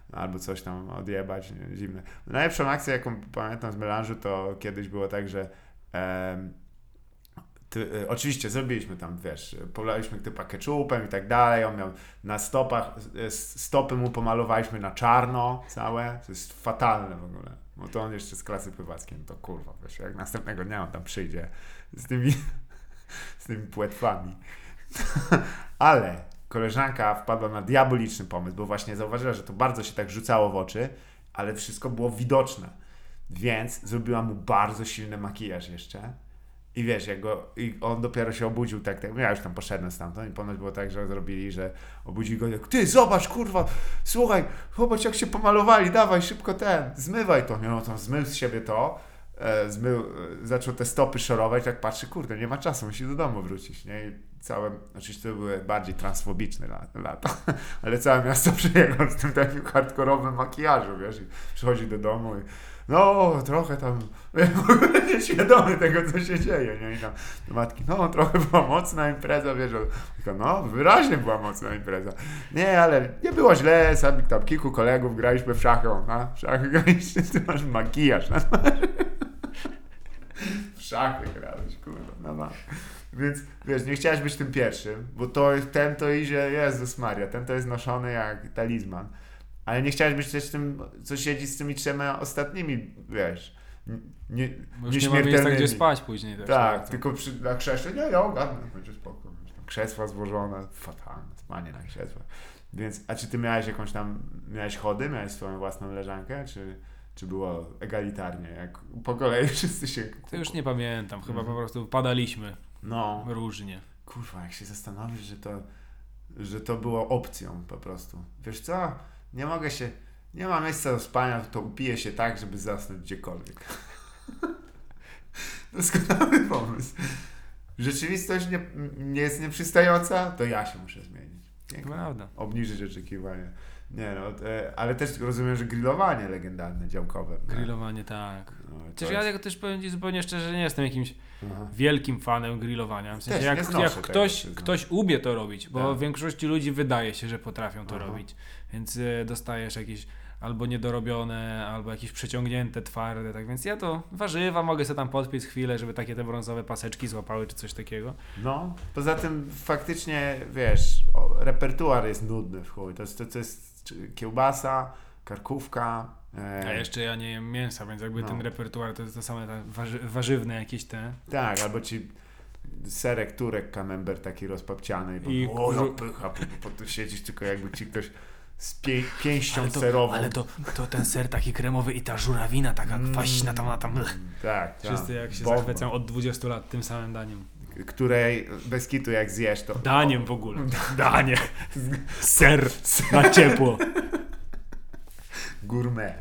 no, albo coś tam odjebać, nie, zimne. Najlepszą akcję, jaką pamiętam z melanżu, to kiedyś było tak, że em, ty, e, oczywiście zrobiliśmy tam, wiesz, polaliśmy typa ketchupem i tak dalej, on miał na stopach, e, stopy mu pomalowaliśmy na czarno całe, to jest fatalne w ogóle, bo to on jeszcze z klasy pływackiej, no to kurwa, wiesz, jak następnego dnia on tam przyjdzie z tymi, z tymi płetwami. Ale koleżanka wpadła na diaboliczny pomysł, bo właśnie zauważyła, że to bardzo się tak rzucało w oczy, ale wszystko było widoczne. Więc zrobiła mu bardzo silny makijaż jeszcze. I wiesz, jak go, i on dopiero się obudził tak, tak, ja już tam poszedłem stamtąd i ponoć było tak, że zrobili, że obudził go jak, ty zobacz kurwa, słuchaj, zobacz jak się pomalowali, dawaj szybko ten, zmywaj to. No to zmył z siebie to, e, zmył, e, zaczął te stopy szorować, tak patrzy, kurde, nie ma czasu, musi do domu wrócić, nie? I całe, oczywiście to były bardziej transfobiczne lata ale całe miasto przyjechał z tym takim hardkorowym makijażu, wiesz, i przychodzi do domu i no, trochę tam, nieświadomy tego, co się dzieje, nie? I tam do matki, no, trochę była mocna impreza, wiesz, tylko, no, wyraźnie była mocna impreza. Nie, ale nie było źle, sami tam kilku kolegów graliśmy w szachy, no, w szachy graliśmy, ty masz makijaż na W szachy grałeś, kurwa, no ma. Więc, wiesz, nie chciałeś być tym pierwszym, bo to ten to idzie, Jezus Maria, ten to jest noszony jak talizman. Ale nie chciałeś być też tym, co siedzi z tymi trzema ostatnimi, wiesz, nie, Bo już nie ma miejsca gdzie spać później. Też, tak, tylko przy, na krześle, nie, ja ogarnę, będzie spoko. Krzesła złożone, fatalne, spanie na krzesłach. Więc, a czy ty miałeś jakąś tam, miałeś chody, miałeś swoją własną leżankę, czy, czy było egalitarnie, jak po kolei wszyscy się... To już nie pamiętam, chyba mhm. po prostu padaliśmy. No. Różnie. Kurwa, jak się zastanowisz, że to, że to było opcją po prostu. Wiesz co? Nie mogę się, nie ma miejsca do spania, to upiję się tak, żeby zasnąć gdziekolwiek. Doskonały pomysł. Rzeczywistość nie, nie jest nieprzystająca, to ja się muszę zmienić. Pięknie. Prawda. Obniżyć oczekiwania. Nie no, e, ale też rozumiem, że grillowanie legendarne, działkowe. Grillowanie, tak. No, Chociaż jest... ja też powiem Ci zupełnie szczerze, nie jestem jakimś Aha. wielkim fanem grillowania. W sensie, jak, jak ktoś, ktoś umie to robić, bo tak. większości ludzi wydaje się, że potrafią to Aha. robić, więc y, dostajesz jakieś albo niedorobione, albo jakieś przeciągnięte, twarde, tak więc ja to warzywa mogę sobie tam podpić chwilę, żeby takie te brązowe paseczki złapały, czy coś takiego. No, poza tym faktycznie, wiesz, repertuar jest nudny w chuj, to jest, to, to jest kiełbasa, karkówka, E, A jeszcze ja nie jem mięsa, więc jakby no. ten repertuar to jest to same warzy warzywne jakieś te. Tak, albo ci serek, turek, camembert taki rozpapciany i, I o, no, pycha, po, po, po, siedzisz tylko jakby ci ktoś z pie pięścią ale to, serową. Ale to, to ten ser taki kremowy i ta żurawina taka mm, kwaśna tam, tam. Tak, tak. Wszyscy jak się zachwycą od 20 lat tym samym daniem. Której bez kitu jak zjesz to... Daniem w ogóle. Danie. Ser na ciepło gourmet.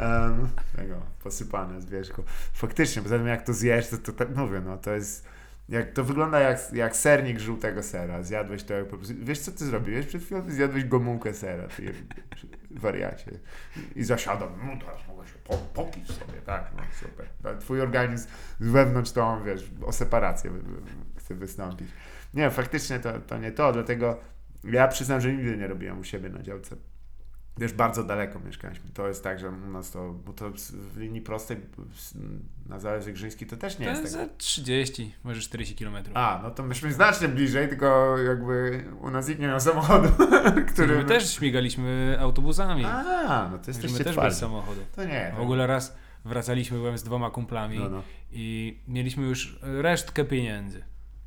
Um, tego, posypane z wierzchu. Faktycznie, poza tym jak to zjesz, to, to tak mówię, no to jest jak, to wygląda jak, jak sernik żółtego sera. Zjadłeś to jak po prostu. Wiesz co ty zrobiłeś? Przed chwilą zjadłeś gomułkę sera, ty wariacie. I zasiadam, no teraz mogę się po, popić sobie, tak, no super. Twój organizm z wewnątrz to, wiesz, o separację chce wystąpić. Nie, faktycznie to, to nie to, dlatego ja przyznam, że nigdy nie robiłem u siebie na działce Wiesz, bardzo daleko mieszkaliśmy. To jest tak, że u nas to, bo to w linii prostej na Zalewie Grzyński to też nie to jest. To jest tak. 30, może 40 km. A, no to myśmy znacznie bliżej, tylko jakby u nas nikt nie miał samochodu. który... My też śmigaliśmy autobusami. A, no to jest My też bez samochodu. To nie. W ogóle raz wracaliśmy, byłem z dwoma kumplami no, no. i mieliśmy już resztkę pieniędzy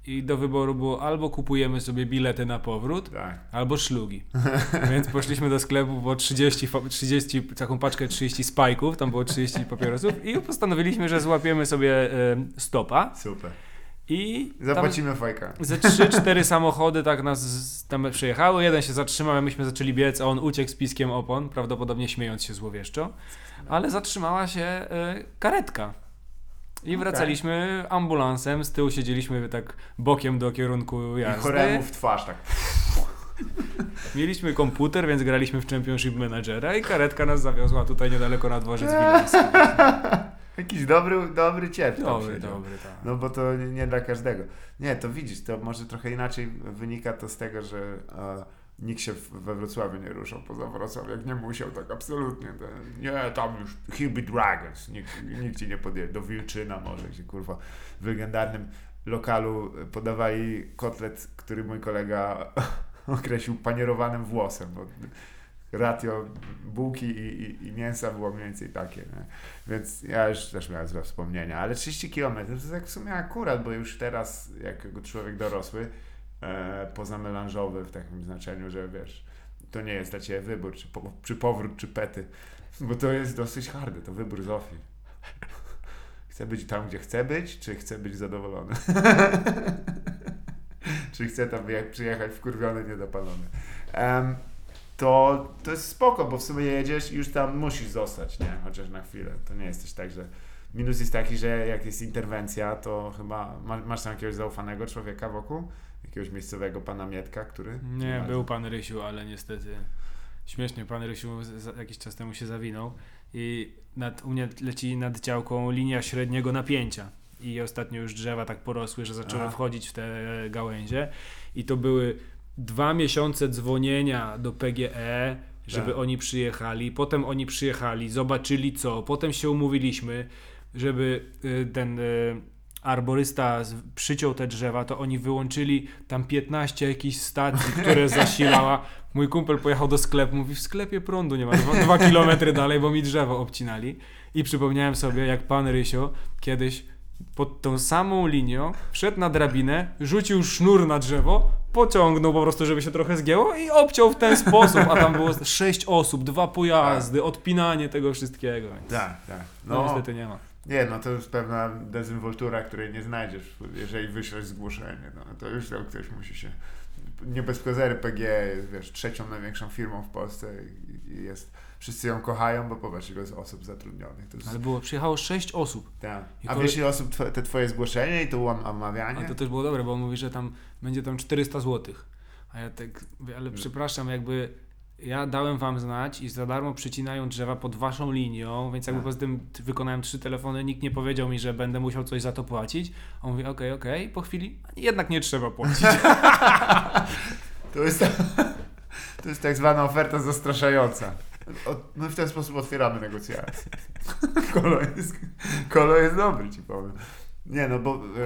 i do wyboru było albo kupujemy sobie bilety na powrót, tak. albo szlugi. Więc poszliśmy do sklepu, było 30, 30, taką paczkę 30 spajków, tam było 30 papierosów i postanowiliśmy, że złapiemy sobie y, stopa. Super. I zapłacimy fajka. Ze 3-4 samochody tak nas tam przyjechały. Jeden się zatrzymał, a myśmy zaczęli biec, a on uciekł z piskiem opon, prawdopodobnie śmiejąc się złowieszczo. Ale zatrzymała się y, karetka. I wracaliśmy ambulansem, z tyłu siedzieliśmy tak bokiem do kierunku jazdy. I choremu w twarz tak. Mieliśmy komputer, więc graliśmy w Championship Managera i karetka nas zawiozła tutaj niedaleko na dworzec Wileński. Jakiś dobry, dobry ciep. Dobry, dobry, tak. No bo to nie, nie, dla każdego. Nie, to widzisz, to może trochę inaczej wynika to z tego, że... Uh, nikt się we Wrocławiu nie ruszał poza Wrocław, jak nie musiał, tak absolutnie. Nie, tam już Hillby Dragons, nikt, nikt ci nie podjedzie. Do Wilczyna może, gdzie kurwa w legendarnym lokalu podawali kotlet, który mój kolega określił panierowanym włosem, bo ratio bułki i, i, i, mięsa było mniej więcej takie. Nie? Więc ja już też miałem złe wspomnienia, ale 30 km to jest jak w sumie akurat, bo już teraz, jako człowiek dorosły, e, pozamelanżowy w takim znaczeniu, że wiesz, to nie jest dla Ciebie wybór, czy, po, czy powrót, czy pety, bo to jest dosyć hardy, to wybór Zofii. Chcę być tam, gdzie chcę być, czy chcę być zadowolony? czy chcę tam przyjechać wkurwiony, niedopalony? Em, to, to jest spoko, bo w sumie jedziesz i już tam musisz zostać, nie? Chociaż na chwilę. To nie jest też tak, że... Minus jest taki, że jak jest interwencja, to chyba ma, masz tam jakiegoś zaufanego człowieka wokół? Jakiegoś miejscowego pana Mietka, który... Nie, był pan Rysiu, ale niestety. Śmiesznie, pan Rysiu jakiś czas temu się zawinął i nad, u mnie leci nad działką linia średniego napięcia. I ostatnio już drzewa tak porosły, że zaczęły Aha. wchodzić w te gałęzie. I to były dwa miesiące dzwonienia do PGE, żeby Tak. oni przyjechali, potem oni przyjechali, zobaczyli co, potem się umówiliśmy, żeby y, ten y, arborysta przyciął te drzewa, to oni wyłączyli tam 15 jakichś stacji, które zasilała. Mój kumpel pojechał do sklepu, mówi w sklepie prądu nie ma, dwa, dwa kilometry dalej, bo mi drzewo obcinali. I przypomniałem sobie, jak pan Rysio kiedyś pod tą samą linią wszedł na drabinę, rzucił sznur na drzewo, pociągnął po prostu, żeby się trochę zgięło i obciął w ten sposób, a tam było sześć osób, dwa pojazdy, odpinanie tego wszystkiego. Więc Tak, tak. no, No, niestety nie ma. Nie, no to jest pewna dezynwoltura, której nie znajdziesz, jeżeli wyślesz zgłoszenie. No, to już tam ktoś musi się... Nie bez kozery PG jest, wiesz, trzecią największą firmą w Polsce i, jest... Wszyscy ją kochają, bo popatrz, ile jest osób zatrudnionych. To jest, Ale było, przyjechało sześć osób. tak. A kole- wiesz ile osób tw- te twoje zgłoszenie i to łam- A omawianie? to też było dobre, bo on mówi, że tam będzie tam 400 zł. A ja tak, ale przepraszam, jakby ja dałem wam znać i za darmo przycinają drzewa pod waszą linią, więc jakby Tak. poza tym wykonałem trzy telefony, nikt nie powiedział mi, że będę musiał coś za to płacić. A on mówi, okej, okej, po chwili jednak nie trzeba płacić. To jest, to jest tak zwana oferta zastraszająca. My w ten sposób otwieramy negocjacje. Kolo jest, kolo jest dobry, ci powiem. Nie no, bo e,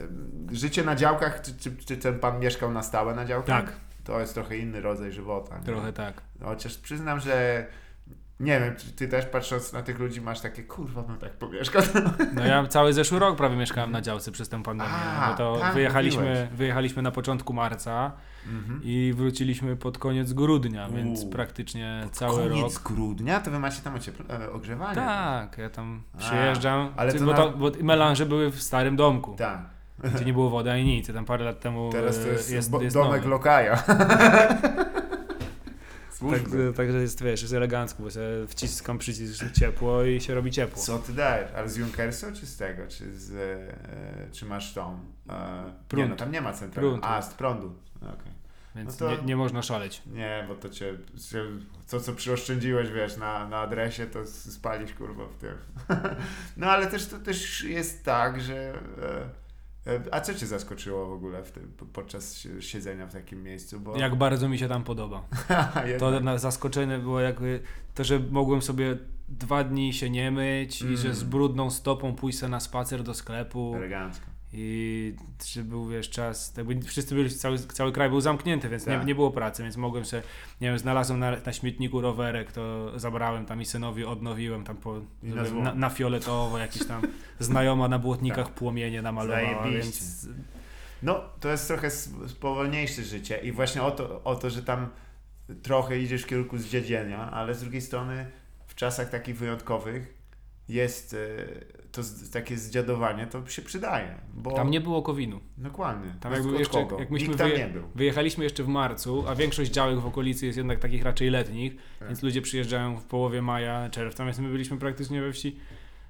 e, życie na działkach, czy, czy, czy ten pan mieszkał na stałe na działkach? Tak. To jest trochę inny rodzaj żywota. Nie? Trochę tak. No, Chociaż przyznam, że nie wiem, czy ty też patrząc na tych ludzi masz takie, kurwa, no tak pomieszkał. No ja cały zeszły rok prawie mieszkałem na działce przez tę pandemię, A, bo to tak, wyjechaliśmy, mówiłeś. wyjechaliśmy na początku marca Mhm. i wróciliśmy pod koniec grudnia, więc praktycznie cały Koniec rok. grudnia? To wy macie tam e, ogrzewanie? Tak, ja tam A, przyjeżdżam, ale to bo, na- to, bo melanże były w starym domku, Tak. Gdzie nie było wody ani nic. Tam parę lat temu Teraz to e, jest, jest, bo, jest domek nowy. lokaja. Tak. Także jest, wiesz, jest elegancko, bo sobie wciskam przycisk ciepło i się robi ciepło. Co ty dajesz? Ale z Junkersu czy z tego? Czy, z, e, czy masz tą? E, nie, Prąd. no tam nie ma centrali. Prąd A, z prądu. Okej. Więc no to- nie, nie można szaleć. Nie, bo to cię, cię, to co przyoszczędziłeś, wiesz, na, na adresie, to spalisz kurwa w tym. no ale też to też jest tak, że... E, e, a co cię zaskoczyło w ogóle w tym, po- podczas si- siedzenia w takim miejscu? Bo, Jak bardzo mi się tam podoba. To na zaskoczenie było jakby to, że mogłem sobie dwa dni się nie myć i Mm. że z brudną stopą pójść na spacer do sklepu Elegancko. I że był wiesz czas, jakby wszyscy byli, cały, cały kraj był zamknięty, więc nie, Tak. nie było pracy, więc mogłem się, nie wiem, znalazłem na, na śmietniku rowerek, to zabrałem tam i synowi odnowiłem tam po, na żeby- na, na fioletowo, jakiś tam znajoma na błotnikach Tak. płomienie namalowała, Zajebiście. więc No, to jest trochę spowolniejsze życie i właśnie o to, o to, że tam trochę idziesz w kierunku zdziedzenia, ale z drugiej strony w czasach takich wyjątkowych jest e, to z, takie zdziadowanie, to się przydaje, bo tam nie było kowinu. dokładnie, Tam jakby od jeszcze- kogo? jak myśmy Nikt tam wyje- nie był. Wyjechaliśmy jeszcze w marcu, a większość działek w okolicy jest jednak takich raczej letnich, Tak. więc ludzie przyjeżdżają w połowie maja, czerwca, natomiast my byliśmy praktycznie we wsi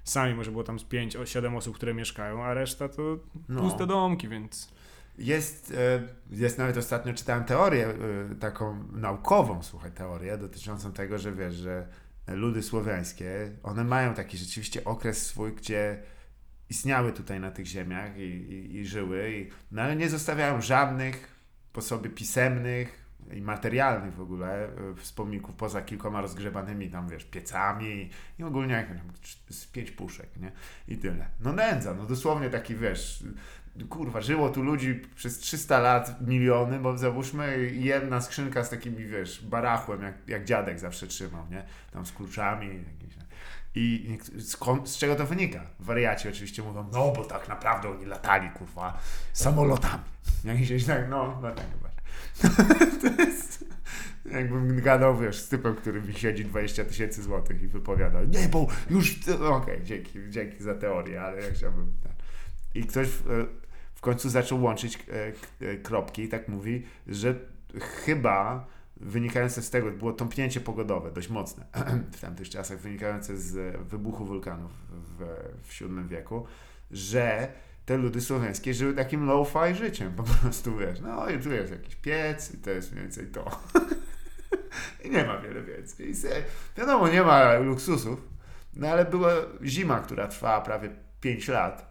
sami, może było tam z 5-7 osób, które mieszkają, a reszta to No. puste domki, więc Jest, e, jest nawet ostatnio czytałem teorię, e, taką naukową, słuchaj, teorię dotyczącą tego, że wiesz, że ludy słowiańskie, one mają taki rzeczywiście okres swój, gdzie istniały tutaj na tych ziemiach i, i, i żyły, i, no ale nie zostawiają żadnych po sobie pisemnych i materialnych w ogóle e, wspomników, poza kilkoma rozgrzewanymi tam, wiesz, piecami i ogólnie jak, z pięć puszek, nie? I tyle. No nędza, no dosłownie taki, wiesz, kurwa, żyło tu ludzi przez 300 lat miliony, bo załóżmy jedna skrzynka z takimi, wiesz, barachłem, jak, jak dziadek zawsze trzymał, nie? Tam z kluczami. I skąd, z czego to wynika? Wariaci oczywiście mówią, no bo tak naprawdę oni latali, kurwa, samolotami. Jakieś tak, no, no tak chyba. to jest, Jakbym gadał, wiesz, z typem, który mi siedzi 20 tysięcy złotych i wypowiada, nie, bo już, okej, dzięki, dzięki za teorię, ale ja chciałbym... tak. I ktoś w, końcu zaczął łączyć e, e, kropki i tak mówi, że chyba wynikające z tego, było tąpnięcie pogodowe, dość mocne w tamtych czasach, wynikające z wybuchu wulkanów w, w VII wieku, że te ludy słowiańskie żyły takim low-fi życiem, po prostu, wiesz, no i tu jest jakiś piec i to jest mniej więcej to. I nie ma wiele więcej. I wiadomo, nie ma luksusów, no ale była zima, która trwała prawie 5 lat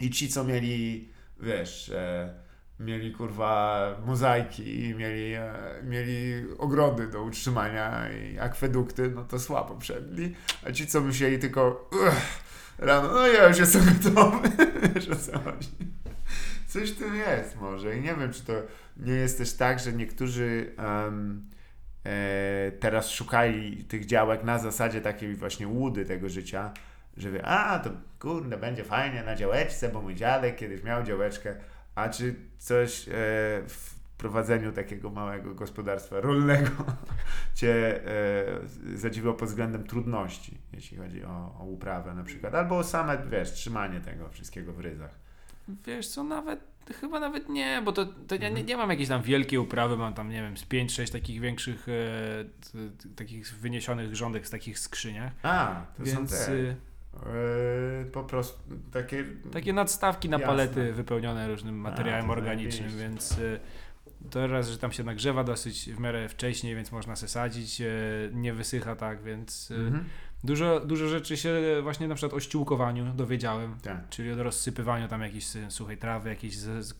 i ci, co mieli, wiesz, e, mieli kurwa mozaiki i mieli, e, mieli ogrody do utrzymania i akwedukty, no to słabo przedli, a ci, co musieli tylko uff, rano, no ja już jestem gotowy, wiesz o co chodzi. Coś w tym jest może i nie wiem, czy to nie jest też tak, że niektórzy e, teraz szukali tych działek na zasadzie takiej właśnie łudy tego życia, że wie, a to kurde, będzie fajnie na działeczce, bo mój dziadek kiedyś miał działeczkę, a czy coś e, w prowadzeniu takiego małego gospodarstwa rolnego Cię e, zadziwiło pod względem trudności, jeśli chodzi o, o uprawę na przykład, albo o same, wiesz, trzymanie tego wszystkiego w ryzach. Wiesz co, nawet chyba nawet nie, bo to, to ja nie, nie mam jakiejś tam wielkiej uprawy, mam tam, nie wiem, z 5-6 takich większych, e, t, t, takich wyniesionych rządek z takich skrzyniach, A, to więc są te, y, e, po prostu takie... takie nadstawki na Jasne. palety wypełnione różnym materiałem to organicznym, więc y, to raz, że tam się nagrzewa dosyć w miarę wcześniej, więc można se sadzić, e, nie wysycha tak, więc y, Mhm. dużo, dużo rzeczy się właśnie na przykład o ściółkowaniu dowiedziałem. Tak. Czyli o rozsypywaniu tam jakiejś sy- suchej trawy, jakichś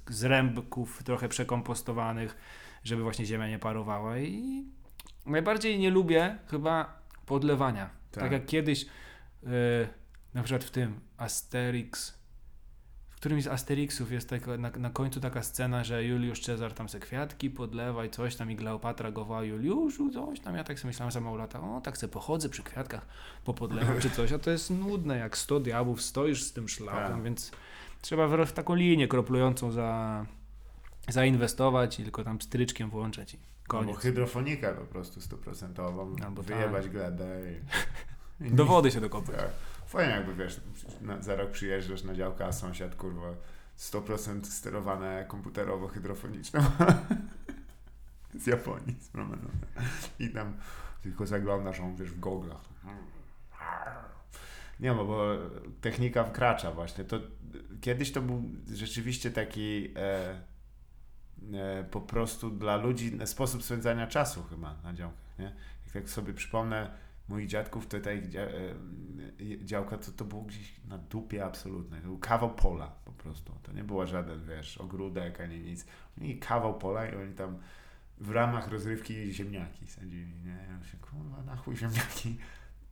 zrębków trochę przekompostowanych, żeby właśnie ziemia nie parowała. I najbardziej nie lubię chyba podlewania. Tak, Tak. jak kiedyś, y, na przykład w tym Asterix, w którymś z Asterixów jest taka, na, na końcu taka scena, że Juliusz Cezar tam se kwiatki podlewa i coś tam i Kleopatra go woła Juliuszu, coś tam. Ja tak sobie myślałem za mało lata, o tak se pochodzę przy kwiatkach, popodlewam czy coś, a to jest nudne jak 100 diabłów, stoisz z tym szlakiem, Tak. więc trzeba w, w taką linię kroplującą za, zainwestować i tylko tam stryczkiem włączać i Albo koniec. hydrofonikę po prostu stuprocentową, Albo wyjebać glebę i... i Do wody się dokopać. Tak. Fajnie jakby, wiesz, na, za rok przyjeżdżasz na działkę, a sąsiad, kurwa, 100% sterowane komputerowo hydrofoniczne z Japonii, z Promenade. I tam tylko zaglądasz, on, wiesz, w goglach. Nie no, bo technika wkracza właśnie. To kiedyś to był rzeczywiście taki e, e, po prostu dla ludzi sposób spędzania czasu chyba na działkach, nie? Jak tak sobie przypomnę moich dziadków, dzia, e, e, działka to, to było gdzieś na dupie absolutnej. To był kawał pola po prostu. To nie była żaden, wiesz, ogródek ani nic. Oni kawał pola i oni tam w ramach rozrywki ziemniaki sadzili, nie? Ja się, kurwa, na chuj ziemniaki.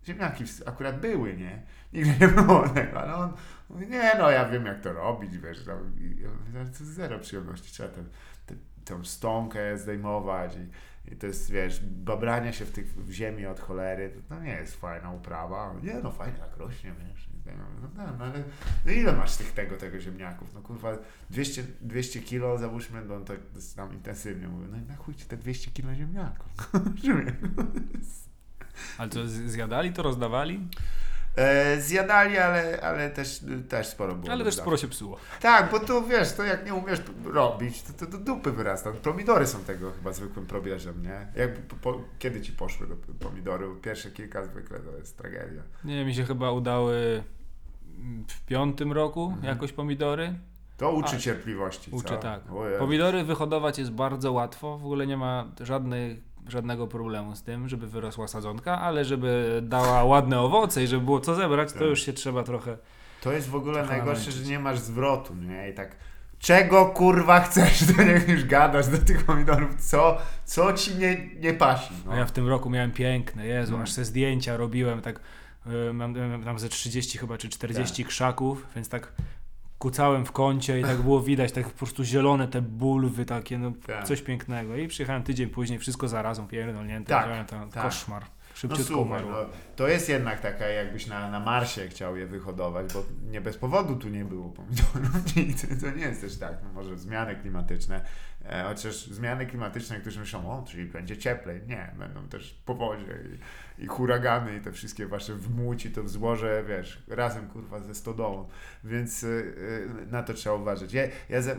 Ziemniaki akurat były, nie? Nigdy nie było tego, ale on mówi, nie no, ja wiem jak to robić, wiesz, tam, ja mówię, to zero przyjemności, trzeba tę, tę, tę stąkę zdejmować i, i to jest, wiesz, babrania się w, tych, w ziemi od cholery, to, to nie jest fajna uprawa, nie no, fajnie tak rośnie, wiesz, tak, no, no, no, ale no ile masz tych tego, tego ziemniaków, no kurwa, 200, 200 kilo, załóżmy, no jest tam intensywnie mówię, no i na chuj ci te 200 kilo ziemniaków. Ale to zjadali, to rozdawali, E, zjadali, ale, ale też, też sporo było. ale też sporo się psuło. Tak, bo to wiesz, to jak nie umiesz robić, to, to do dupy wyrasta. Pomidory są tego chyba zwykłym probierzem, nie? Jak, po, po, kiedy ci poszły do pomidory? Pierwsze kilka zwykle to jest tragedia. Nie, mi się chyba udały w piątym roku Mhm. jakoś pomidory. To uczy A, cierpliwości, Uczę co? tak. Pomidory wyhodować jest bardzo łatwo, w ogóle nie ma żadnej, żadnego problemu z tym, żeby wyrosła sadzonka, ale żeby dała ładne owoce i żeby było co zebrać, to Tak. już się trzeba trochę... To jest w ogóle najgorsze, namęczyć. że nie masz zwrotu, nie? I tak, czego kurwa chcesz, to niech już gadasz do tych pomidorów, co, co ci nie, nie pasi. No. A ja w tym roku miałem piękne, Jezu, Mm. aż se zdjęcia robiłem, tak y, mam, mam tam ze 30 chyba, czy 40 krzaków, więc tak kucałem w kącie i tak było widać, tak po prostu zielone te bulwy takie, no Tak. coś pięknego. I przyjechałem tydzień później, wszystko zarazą pierdolnięte, Tak, tam tak. koszmar. szybciutko słuchaj, umarło. no, to jest jednak taka, jakbyś na, na Marsie chciał je wyhodować, bo nie bez powodu tu nie było pomidorów. To, to nie jest też tak. No, może zmiany klimatyczne, chociaż zmiany klimatyczne, niektórzy myślą, o, czyli będzie cieplej. Nie, będą też powodzie i, i huragany i te wszystkie wasze wmuci, to wzłoże, wiesz, razem kurwa ze stodołą. Więc y, y, na to trzeba uważać. Ja, ja ze,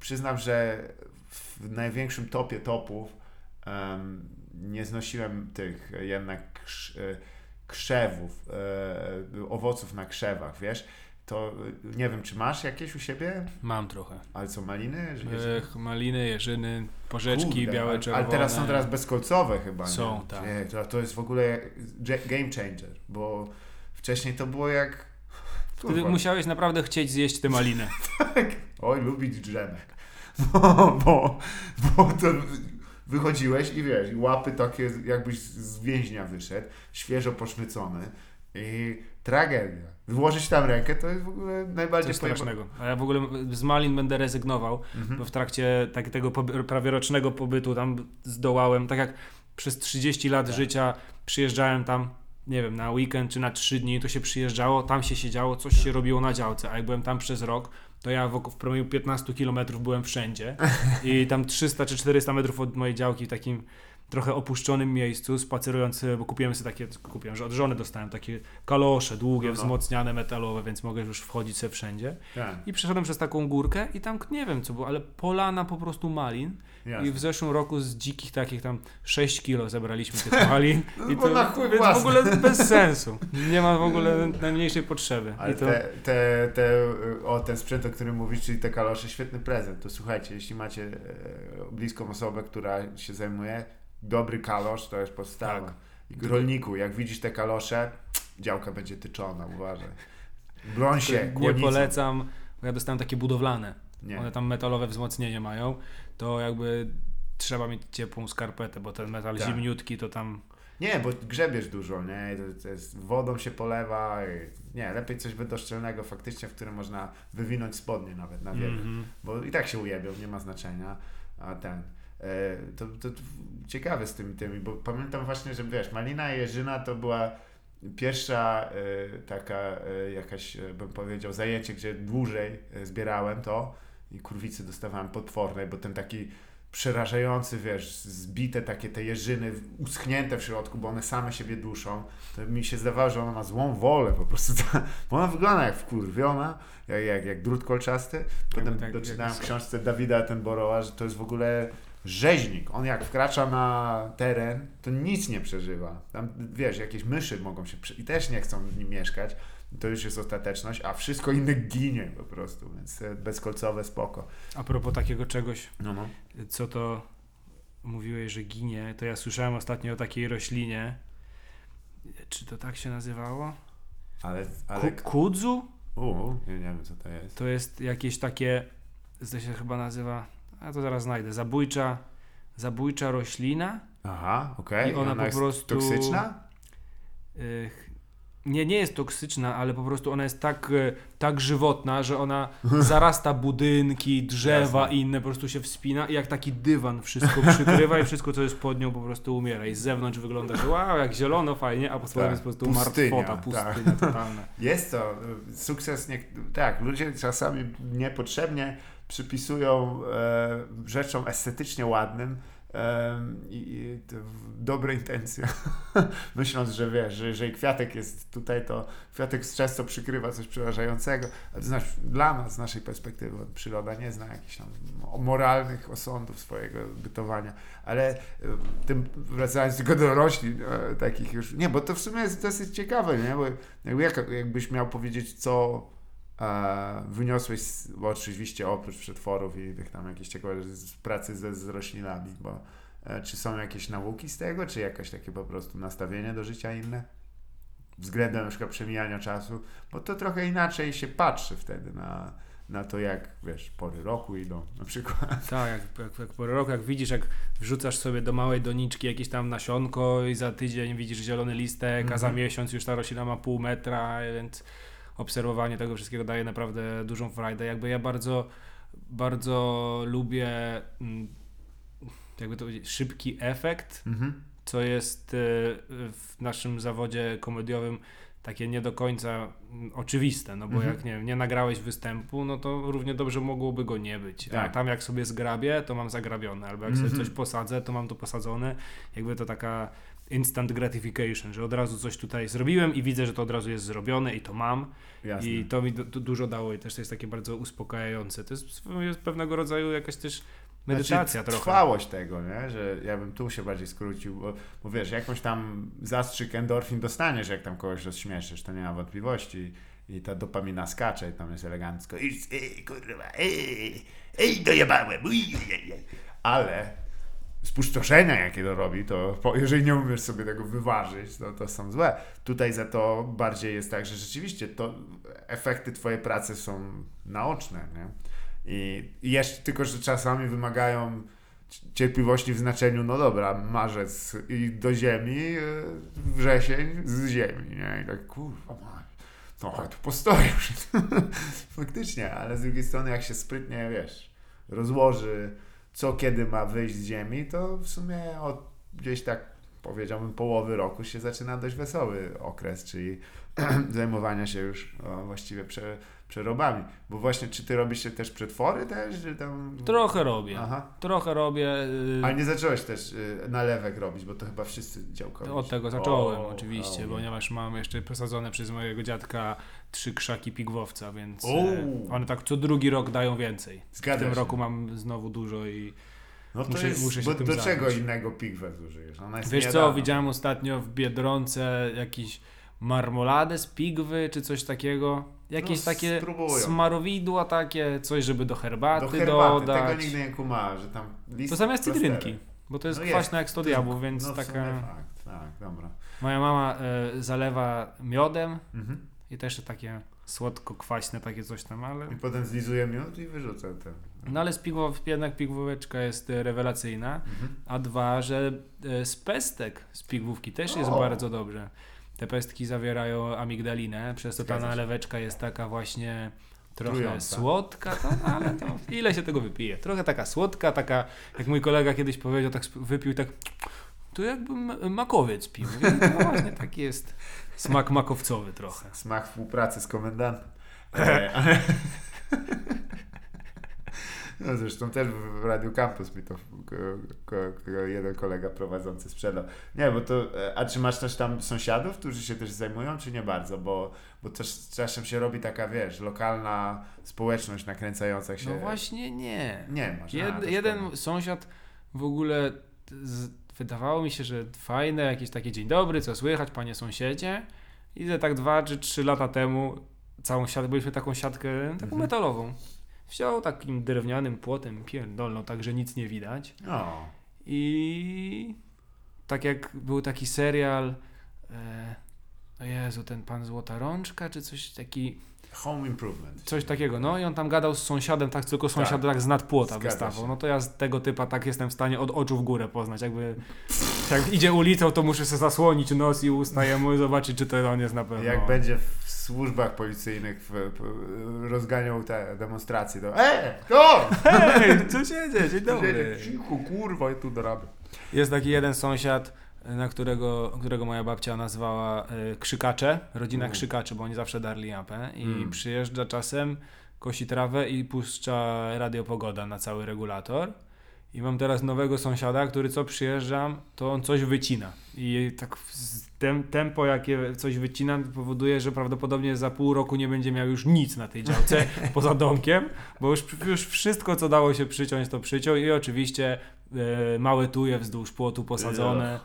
przyznam, że w największym topie topów em, nie znosiłem tych jednak krz, e, krzewów, e, owoców na krzewach, wiesz? To e, nie wiem, czy masz jakieś u siebie? Mam trochę. Ale co, maliny? Ech, maliny, jeżyny, porzeczki, Kurde, białe, ale- czerwone. Ale teraz są teraz bezkolcowe chyba. Są, nie? tak. Nie, to, to jest w ogóle game changer, bo wcześniej to było jak... Wtedy musiałeś naprawdę chcieć zjeść te maliny. Oj, lubić drzemek. Bo, bo, bo to wychodziłeś i wiesz, i łapy takie jakbyś z więźnia wyszedł, świeżo poszmycony i tragedia. Wyłożyć tam rękę to jest w ogóle najbardziej Coś pojeba- strasznego. A ja w ogóle z malin będę rezygnował, Mhm. bo w trakcie tak, tego prawie rocznego pobytu tam zdołałem, tak jak przez 30 lat Tak. życia przyjeżdżałem tam, nie wiem, na weekend czy na 3 dni, to się przyjeżdżało, tam się siedziało, coś Tak. się robiło na działce, a jak byłem tam przez rok, to ja wokół, w promieniu 15 km byłem wszędzie i tam 300 czy 400 metrów od mojej działki w takim trochę opuszczonym miejscu, spacerując, bo kupiłem sobie takie, kupiłem, że od żony dostałem takie kalosze długie, No, no. wzmocniane, metalowe, więc mogę już wchodzić sobie wszędzie. Tak, I przeszedłem przez taką górkę i tam nie wiem co było, ale polana po prostu malin. jasne. I w zeszłym roku z dzikich takich tam 6 kilo zebraliśmy tych malin. No I to na chuj więc w ogóle bez sensu. Nie ma w ogóle najmniejszej potrzeby. Ale to, te, te, te, o ten sprzęt, o którym mówisz, czyli te kalosze, świetny prezent. To słuchajcie, jeśli macie e, bliską osobę, która się zajmuje, dobry kalosz to jest podstawa. Tak. Rolniku, jak widzisz te kalosze, działka będzie tyczona, uważaj. Broń się, nie polecam, bo ja dostałem takie budowlane. Nie. One tam metalowe wzmocnienie mają. To jakby trzeba mieć ciepłą skarpetę, bo ten metal Tak. zimniutki to tam nie, bo grzebiesz dużo, nie? To, to jest, wodą się polewa. I, nie, lepiej coś wydoszczelnego faktycznie, w którym można wywinąć spodnie nawet na wiele. Mhm. bo i tak się ujebią, nie ma znaczenia. A ten. E, to, to, to ciekawe z tymi tymi, bo pamiętam właśnie, że wiesz, Malina Jerzyna to była pierwsza e, taka e, jakaś, bym powiedział, zajęcie, gdzie dłużej zbierałem to i kurwicy dostawałem potwornej, bo ten taki przerażający, wiesz, zbite takie te jeżyny, uschnięte w środku, bo one same siebie duszą. To mi się zdawało, że ona ma złą wolę po prostu. Bo ona wygląda jak wkurwiona, jak, jak, jak drut kolczasty. Potem Tak, tak, doczytałem w książce Dawida Attenborougha, że to jest w ogóle rzeźnik. On jak wkracza na teren, to nic nie przeżywa. Tam, wiesz, jakieś myszy mogą się... I też nie chcą w nim mieszkać. To już jest ostateczność, a wszystko inne ginie po prostu, więc bezkolcowe spoko. A propos takiego czegoś, No, no. co to mówiłeś, że ginie, to ja słyszałem ostatnio o takiej roślinie. Czy to tak się nazywało? Ale, ale... Ku, kudzu? U, nie, nie wiem, co to jest. To jest jakieś takie, to się chyba nazywa, a to zaraz znajdę, zabójcza, zabójcza roślina. Aha, okej. I ona po jest prostu- toksyczna? Y, ch- nie, nie jest toksyczna, ale po prostu ona jest tak, y, tak żywotna, że ona zarasta budynki, drzewa Jasne. i inne, po prostu się wspina i jak taki dywan wszystko przykrywa i wszystko, co jest pod nią po prostu umiera. I z zewnątrz wygląda, że wow, jak zielono, fajnie, a spodem Tak, jest po prostu pustynia, martwota, tak. pustynia totalna. Jest to y, sukces. Nie, tak, ludzie czasami niepotrzebnie przypisują e, rzeczom estetycznie ładnym e, i, dobre intencje. Myśląc, że wiesz, że jeżeli kwiatek jest tutaj, to kwiatek często przykrywa coś przerażającego. To znaczy, dla nas, z naszej perspektywy, przyroda nie zna jakichś tam moralnych osądów swojego bytowania. Ale e, tym, wracając tylko do roślin, e, takich już. Nie, bo to w sumie jest dosyć ciekawe, nie? Bo jak, jakbyś miał powiedzieć, co e, wyniosłeś, bo oczywiście oprócz przetworów i tych tam jakieś ciekawe z pracy ze, z roślinami, bo e, czy są jakieś nauki z tego, czy jakieś takie po prostu nastawienie do życia inne? Względem na przykład przemijania czasu, bo to trochę inaczej się patrzy wtedy na, na to, jak wiesz, pory roku idą na przykład. Tak, jak, jak, jak po roku, jak widzisz, jak wrzucasz sobie do małej doniczki jakieś tam nasionko i za tydzień widzisz zielony listek, a za Mhm. miesiąc już ta roślina ma pół metra, więc obserwowanie tego wszystkiego daje naprawdę dużą frajdę. Jakby ja bardzo, bardzo lubię mm, jakby to powiedzieć, szybki efekt Mhm. co jest e, w naszym zawodzie komediowym takie nie do końca mm, oczywiste, no bo Mhm. jak nie, nie nagrałeś występu, no to równie dobrze mogłoby go nie być. A Tak. tam jak sobie zgrabię, to mam zagrabione, albo jak sobie Mhm. coś posadzę, to mam to posadzone. Jakby to taka instant gratification, że od razu coś tutaj zrobiłem i widzę, że to od razu jest zrobione i to mam. Jasne. I to mi du- du- dużo dało i też to jest takie bardzo uspokajające. To jest, jest pewnego rodzaju jakaś też medytacja znaczy, trochę. Trwałość tego, nie? że ja bym tu się bardziej skrócił, bo, bo wiesz, jakąś tam zastrzyk endorfin dostaniesz, jak tam kogoś rozśmieszysz, to nie ma wątpliwości. I ta dopamina skacze i tam jest elegancko. Ej, kurwa, ej, ej, dojebałem. uj, ej, ej. Ale spustoszenia, jakie to robi, to jeżeli nie umiesz sobie tego wyważyć, to, to są złe. Tutaj za to bardziej jest tak, że rzeczywiście to efekty twojej pracy są naoczne, nie? I, jeszcze tylko, że czasami wymagają cierpliwości w znaczeniu, no dobra, marzec i do ziemi, e, wrzesień z ziemi, nie? I tak, kurwa, mać, trochę tu postoję. Faktycznie, ale z drugiej strony, jak się sprytnie, wiesz, rozłoży, co kiedy ma wyjść z ziemi, to w sumie od gdzieś tak, powiedziałbym, połowy roku się zaczyna dość wesoły okres, czyli zajmowania się już właściwie prze, przerobami. Bo właśnie, czy ty robisz się też przetwory też, czy tam... Trochę robię. Aha. Trochę robię. y, Ale nie zacząłeś też y, nalewek robić, bo to chyba wszyscy działkowi. Od tego zacząłem O, oczywiście, o, ponieważ mam jeszcze posadzone przez mojego dziadka trzy krzaki pigwowca, więc e, one tak co drugi rok dają więcej. W Zgadza tym się. roku mam znowu dużo i No to muszę- jest, muszę się bo tym do czego zająć. innego pigwę zużyjesz? Ona jest wiesz co, widziałem ostatnio w Biedronce jakiś marmoladę z pigwy czy coś takiego. Jakieś No, takie spróbują. smarowidła takie, coś żeby do herbaty, Do herbaty, dodać. tego nigdy nie kumałem, że tam list To zamiast cydrynki, bo to jest No kwaśne jak 100 To jest- diabłów, więc no, w taka... Fakt, tak, dobra. Moja mama e, zalewa miodem Mhm. I też takie słodko-kwaśne takie coś tam, ale... I potem zlizuję miód i wyrzucę ten. No ale z jednak pigłóweczka jest e, rewelacyjna, Mhm. a dwa, że e, z pestek z pigłówki też jest O! bardzo dobrze. Te pestki zawierają amigdalinę, przez to ta naleweczka jest taka właśnie trochę Trująca. słodka, to, no, ale to ile się tego wypije? Trochę taka słodka, taka, jak mój kolega kiedyś powiedział, tak wypił tak, to jakby makowiec pił. I to właśnie taki jest smak makowcowy trochę. Smak współpracy z komendantem. E, No zresztą też w Radiu Campus mi to jeden kolega prowadzący sprzedał. Nie, bo to, e, a czy masz też tam sąsiadów, którzy się też zajmują, czy nie bardzo? Bo, bo też czasem się robi taka, wiesz, lokalna społeczność nakręcająca się. No właśnie nie. Nie masz. Jed, jeden sąsiad w ogóle z, wydawało mi się, że fajne, jakieś takie dzień dobry, co słychać, panie sąsiedzie. I że tak dwa czy trzy lata temu całą siatkę, byliśmy taką siatkę taką Mhm. metalową. Wziął takim drewnianym płotem, pierdolną, tak, że nic nie widać. O, I tak jak był taki serial, e, o Jezu, ten pan Złota Rączka, czy coś taki, home improvement. Coś takiego, no i on tam gadał z sąsiadem, tak tylko sąsiad tak, z nadpłota wystawał. No to ja z tego typa tak jestem w stanie od oczu w górę poznać. Jakby jak idzie ulicą, to muszę sobie zasłonić nos i usta jemu i zobaczyć, czy to on jest na pewno. Jak będzie w służbach policyjnych w, w, rozganiał te demonstracje, to E! To! Hej, co się dzieje? Dzień dobry. Cicho, kurwa, ja tu dorabiam. Jest taki jeden sąsiad, na którego, którego moja babcia nazwała e, Krzykacze, rodzina Mm. Krzykaczy, bo oni zawsze darli japę i Mm. przyjeżdża czasem, kosi trawę i puszcza radio Pogoda na cały regulator. I mam teraz nowego sąsiada, który co przyjeżdżam, to on coś wycina. I tak tempo, jakie coś wycina, powoduje, że prawdopodobnie za pół roku nie będzie miał już nic na tej działce poza domkiem, bo już, już wszystko, co dało się przyciąć, to przyciął i oczywiście e, małe tuje wzdłuż płotu posadzone.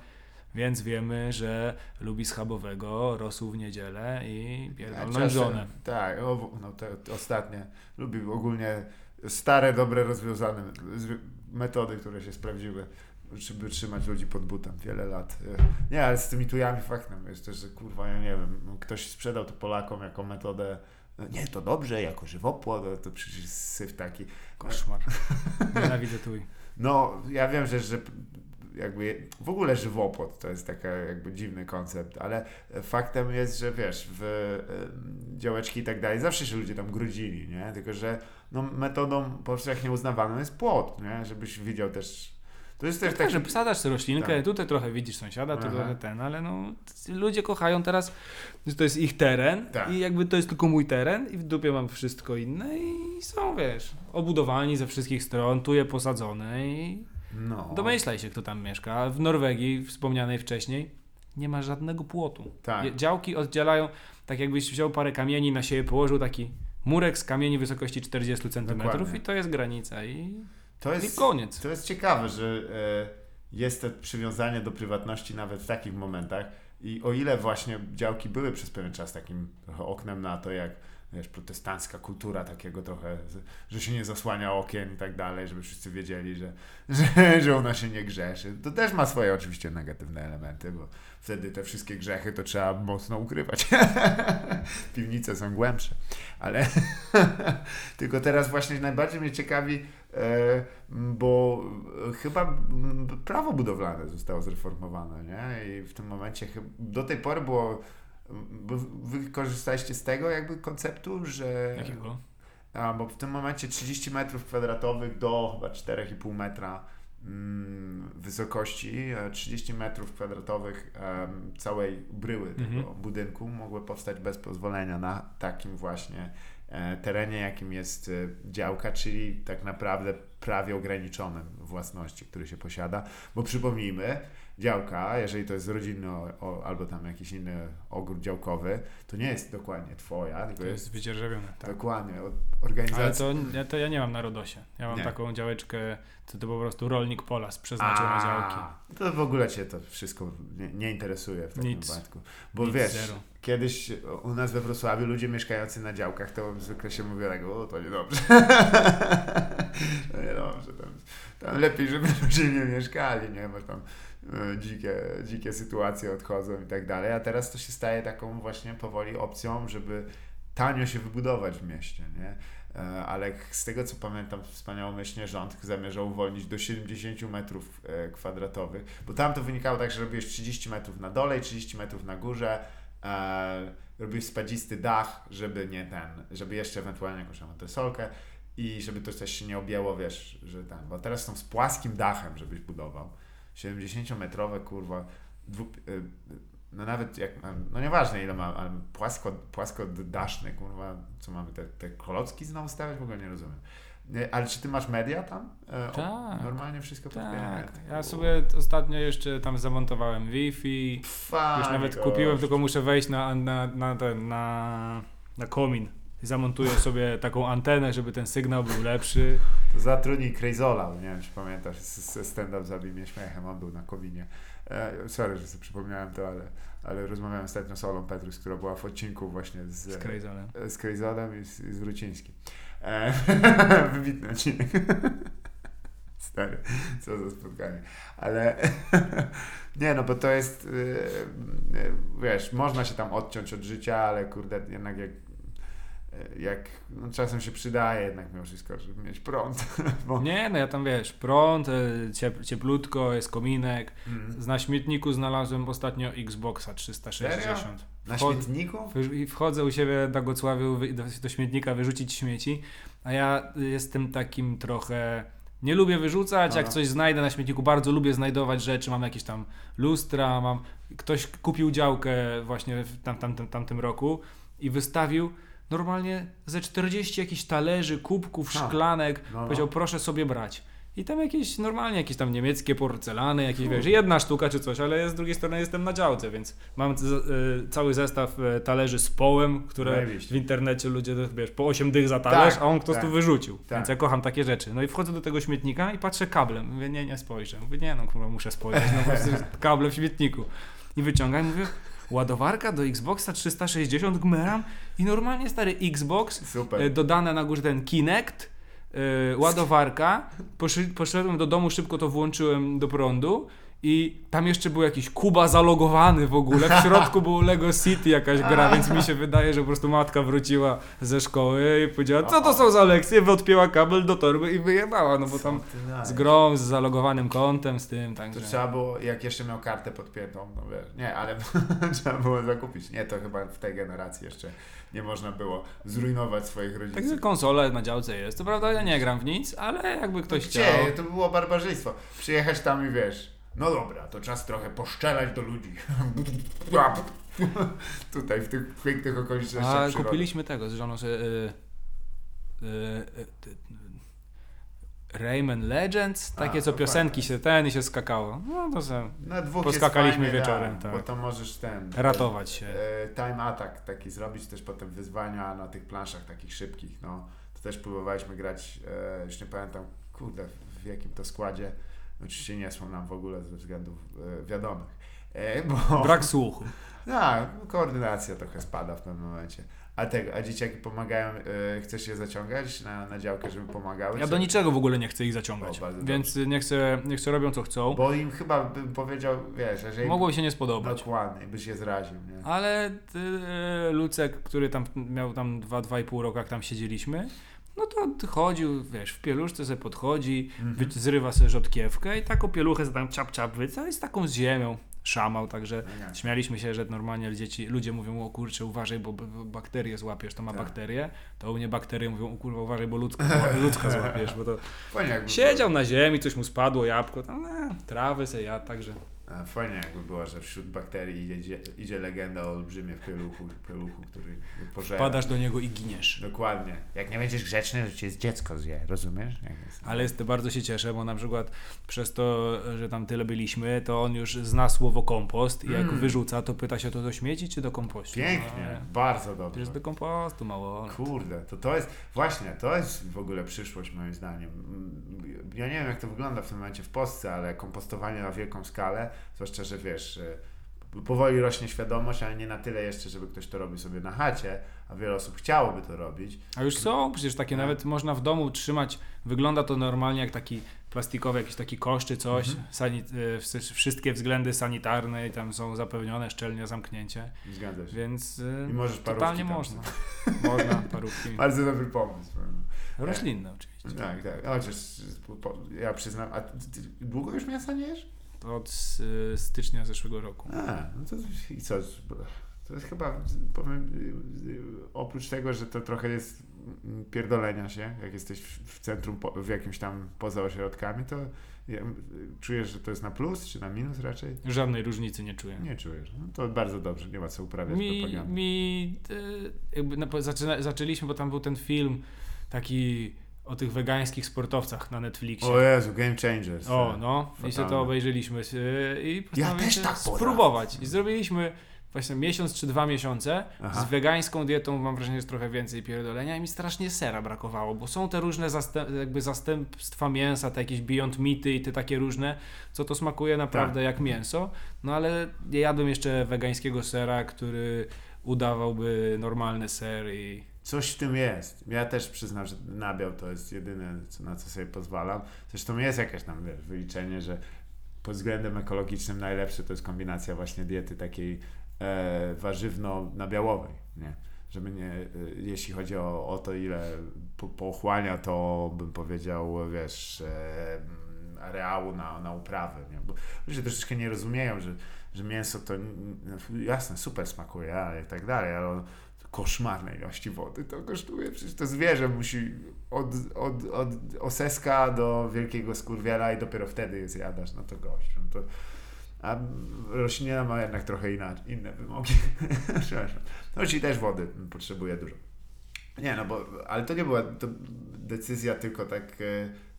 Więc wiemy, że lubi schabowego, rosół w niedzielę i pierdolną żonę. Tak, o, no te, te ostatnie. Lubi ogólnie stare, dobre, rozwiązane zwi- metody, które się sprawdziły, żeby trzymać ludzi pod butem wiele lat. Nie, ale z tymi tujami faktem jest też, że kurwa, ja nie wiem, no, ktoś sprzedał to Polakom jako metodę no nie, to dobrze, jako żywopłot, to, to przecież syf taki. Koszmar. Nienawidzę tuj. No, ja wiem, że, że jakby w ogóle żywopłot to jest taki jakby dziwny koncept, ale faktem jest, że wiesz, w działeczki i tak dalej, zawsze się ludzie tam grudzili, nie? Tylko, że no, metodą powszechnie uznawaną jest płot, nie? Żebyś widział też To jest też Tak, taki... że wsadzasz sobie roślinkę, Tak. tutaj trochę widzisz sąsiada, tu trochę ten, ale no ludzie kochają teraz, że to jest ich teren Tak. i jakby to jest tylko mój teren i w dupie mam wszystko inne i są, wiesz, obudowani ze wszystkich stron, tu je posadzone i No. domyślaj się, kto tam mieszka. W Norwegii, wspomnianej wcześniej, nie ma żadnego płotu. Tak. Działki oddzielają, tak jakbyś wziął parę kamieni na siebie, położył taki murek z kamieni wysokości 40 cm i to jest granica i, To i jest, koniec. to jest ciekawe, że e, jest to przywiązanie do prywatności nawet w takich momentach i o ile właśnie działki były przez pewien czas takim oknem na to, jak wiesz, protestancka kultura takiego trochę, że się nie zasłania okien i tak dalej, żeby wszyscy wiedzieli, że, że, że się nie grzeszy. To też ma swoje oczywiście negatywne elementy, bo wtedy te wszystkie grzechy to trzeba mocno ukrywać. Piwnice są głębsze, ale tylko teraz właśnie najbardziej mnie ciekawi, e, bo chyba prawo budowlane zostało zreformowane, nie? I w tym momencie do tej pory było bo wy korzystaliście z tego jakby konceptu, że Jakiego? a, bo w tym momencie 30 metrów kwadratowych do chyba 4,5 metra mm, wysokości, e, 30 metrów kwadratowych em, całej bryły tego Mhm. budynku mogły powstać bez pozwolenia na takim właśnie e, terenie, jakim jest e, działka, czyli tak naprawdę prawie ograniczonym własności, który się posiada, bo przypomnijmy, działka, jeżeli to jest rodzinny o, albo tam jakiś inny ogród działkowy, to nie jest dokładnie twoja, To jest jest wydzierżawione, tak. dokładnie od Ale organizacji. to, ja- to ja nie mam na Rodosie. Ja mam Nie. taką działeczkę, to, to po prostu rolnik Polas przeznaczył na działki. To w ogóle cię to wszystko nie, nie interesuje w takim wypadku. Bo Nic, wiesz, zero. kiedyś u nas we Wrocławiu ludzie mieszkający na działkach, to zwykle się mówi tak, o to niedobrze. to niedobrze. Tam, tam lepiej, żeby ludzie nie mieszkali, nie? Bo tam dzikie, dzikie sytuacje odchodzą i tak dalej. A teraz to się staje taką właśnie powoli opcją, żeby tanio się wybudować w mieście, nie? E, Ale z tego co pamiętam, wspaniałomyślnie rząd zamierzał uwolnić do 70 metrów e, kwadratowych, bo tam to wynikało tak, że robiłeś 30 metrów na dole i 30 metrów na górze, e, robiłeś spadzisty dach, żeby nie ten, żeby jeszcze ewentualnie jakąś antresolkę i żeby to też się nie objęło, wiesz, że ten, bo teraz są z płaskim dachem, żebyś budował. 70-metrowe, kurwa, dwu, y, no nawet jak, no nieważne ile mam, ale płasko, płaskodaszne, kurwa, co mamy, te, te kolocki znowu stawiać? W ogóle nie rozumiem. Ale czy ty masz media tam? E, o- Tak. Normalnie wszystko Tak, ja sobie ostatnio jeszcze tam zamontowałem Wi-Fi, już nawet kupiłem, tylko muszę wejść na, na, na, ten, na, na komin. Zamontuję sobie taką antenę, żeby ten sygnał był lepszy. To zatrudnij Krejzola, nie wiem czy pamiętasz, stand-up zabij mnie śmiechem, on był na kominie. E, sorry, że sobie przypomniałem to, ale, ale rozmawiałem ostatnio z Olą Petrus, która była w odcinku właśnie z, Z Crazolem. e, z Krejzolem i z, z Wrócińskim. E, wybitny odcinek. Stary, co za spotkanie. Ale nie no, bo to jest, y, y, wiesz, można się tam odciąć od życia, ale kurde, jednak jak, jak no, czasem się przydaje jednak mimo wszystko, żeby mieć prąd. Bo, Nie, no ja tam wiesz, prąd, e, ciep, cieplutko, jest kominek. Mm. Na śmietniku znalazłem ostatnio Xboxa 360. Na Wchod- śmietniku? Wchodzę u siebie na Gocławiu do, do śmietnika wyrzucić śmieci, a ja jestem takim trochę... Nie lubię wyrzucać, jak coś znajdę na śmietniku, bardzo lubię znajdować rzeczy, mam jakieś tam lustra, mam... Ktoś kupił działkę właśnie w tam, tam, tam, tamtym roku i wystawił normalnie ze 40 jakichś talerzy, kubków, Ha. szklanek, No, no. powiedział proszę sobie brać. I tam jakieś normalnie jakieś tam niemieckie porcelany, jakieś wiesz, jedna sztuka czy coś, ale z drugiej strony jestem na działce, więc mam y, cały zestaw y, talerzy z połem, które w internecie ludzie wiesz, po 8 dych za talerz, Tak, a on prostu tak, wyrzucił. tak. Więc ja kocham takie rzeczy. No i wchodzę do tego śmietnika i patrzę kablem. Mówię, nie, nie spojrzę. Mówię, nie no, kurwa, muszę spojrzeć. No po prostu kable w śmietniku. I wyciągam i mówię, ładowarka do Xboxa 360 gmeram i normalnie stary Xbox Super. E, dodane na górze ten Kinect, e, ładowarka. Poszedłem do domu, szybko to włączyłem do prądu i tam jeszcze był jakiś Kuba zalogowany w ogóle. W środku było Lego City jakaś gra, więc mi się wydaje, że po prostu matka wróciła ze szkoły i powiedziała, co to są za lekcje? Odpięła kabel do torby i wyjebała, no bo tam z grą, z zalogowanym kontem, z tym, To także... trzeba było, jak jeszcze miał kartę podpiętą, no wiesz, nie, ale trzeba było zakupić. Nie, to chyba w tej generacji jeszcze nie można było zrujnować swoich Także rodziców. konsola na działce jest. To prawda, ja nie gram w nic, ale jakby ktoś chciał... Gdzie? To było barbarzyństwo. Przyjechać tam i wiesz, no dobra, to czas trochę poszczelać do ludzi. Tutaj w tych pięknych okolicznościach A przyrody. kupiliśmy tego z żoną, że... Y, y, y, y, Rayman Legends, takie A, co piosenki fajne. się ten i się skakało. No to se Na dwóch Poskakaliśmy jest fajnie, wieczorem, tak. Bo to możesz ten... ratować się. E, time attack taki zrobić, też potem wyzwania na tych planszach takich szybkich, no. To też próbowaliśmy grać, e, już nie pamiętam, kurde, w jakim to składzie. Oczywiście nie są nam w ogóle ze względów e, wiadomych. E, bo, Brak słuchu. Tak, koordynacja trochę spada w pewnym momencie. A, tego, a dzieciaki pomagają, e, chcesz je zaciągać na, na działkę, żeby pomagały? Ja do niczego w ogóle nie chcę ich zaciągać, O, więc nie chcę, nie chcę robią co chcą. Bo im chyba bym powiedział, wiesz, jeżeli... Mogło się nie spodobać. Dokładnie, byś je zraził, nie? Ale y, Lucek, który tam miał tam 2-2,5 roku, jak tam siedzieliśmy, no to chodził, wiesz, w pieluszce sobie podchodzi, Mhm. wy- zrywa sobie rzodkiewkę i taką pieluchę tam czap czap wyca i z taką z ziemią szamał, także No nie. śmialiśmy się, że normalnie dzieci, ludzie mówią, o kurczę, uważaj, bo bakterie złapiesz, to ma Tak. bakterie, to u mnie bakterie mówią, o kurwa, uważaj, bo ludzka, ludzka złapiesz, bo to Fajnie siedział na ziemi, coś mu spadło, jabłko, tam, e, trawy se jadł, także A, Fajnie jakby było, że wśród bakterii idzie, idzie legenda o olbrzymie pieluchu, pieluchu który pożera. padasz do niego i giniesz. Dokładnie. Jak nie będziesz grzeczny, to cię dziecko zje, rozumiesz? Jest? Ale jest, bardzo się cieszę, bo na przykład przez to, że tam tyle byliśmy, to on już zna słowo kompost i jak Mm. wyrzuca, to pyta się to do śmieci czy do kompostu? Pięknie, No, bardzo to dobrze. jest do kompostu mało. Kurde, to to jest, właśnie, to jest w ogóle przyszłość moim zdaniem. Ja nie wiem jak to wygląda w tym momencie w Polsce, ale kompostowanie na wielką skalę, zwłaszcza, że wiesz, powoli rośnie świadomość, ale nie na tyle jeszcze, żeby ktoś to robił sobie na chacie, a wiele osób chciałoby to robić. A już są przecież takie, Tak. nawet można w domu trzymać, wygląda to normalnie jak taki plastikowy jakiś taki kosz czy coś, Mhm. sanit, e, wszy- wszystkie względy sanitarne i tam są zapewnione, szczelnie zamknięcie, Zgadza się. więc e, I możesz parówki totalnie tam można. można, parówki. Bardzo dobry pomysł. Roślinne oczywiście. Tak, tak. Chociaż ja przyznam, a ty, ty długo już mięsa nie jesz? Od e, stycznia zeszłego roku. A, no to i co? To jest chyba, powiem, oprócz tego, że to trochę jest pierdolenia się, jak jesteś w centrum, w jakimś tam poza ośrodkami, to czujesz, że to jest na plus, czy na minus raczej? Żadnej różnicy nie czuję. Nie czujesz. No to bardzo dobrze, nie ma co uprawiać Mi, propagandy. mi e, jakby na, zaczyna, zaczęliśmy, bo tam był ten film taki o tych wegańskich sportowcach na Netflixie. O Jezu, Game Changers. O, no. I sobie to Fatalne. obejrzeliśmy e, i postanowiliśmy też tak spróbować. I zrobiliśmy właśnie miesiąc czy dwa miesiące Aha. z wegańską dietą, mam wrażenie, jest trochę więcej pierdolenia i mi strasznie sera brakowało, bo są te różne zastęp, jakby zastępstwa mięsa, te jakieś Beyond Meaty i te takie różne, co to smakuje naprawdę Tak. jak mięso, no ale nie jadłem jeszcze wegańskiego sera, który udawałby normalny ser i Coś w tym jest. Ja też przyznam, że nabiał to jest jedyne, na co sobie pozwalam. Zresztą jest jakieś tam wyliczenie, że pod względem ekologicznym najlepsze to jest kombinacja właśnie diety takiej e, warzywno-nabiałowej, nie? Żeby nie, e, jeśli chodzi o, o to, ile po, pochłania, to bym powiedział, wiesz, e, areału na, na uprawy, nie? Bo ludzie troszeczkę nie rozumieją, że, że mięso to jasne, super smakuje, ale i tak dalej, ale koszmarnej ilości wody to kosztuje. Przecież to zwierzę musi od, od, od oseska do wielkiego skurwiela i dopiero wtedy je zjadasz. No to gość. No to, a roślina ma jednak trochę inaczej, inne wymogi. Przepraszam. No czyli też wody potrzebuje dużo. Nie, no bo, ale to nie była to decyzja tylko tak, e,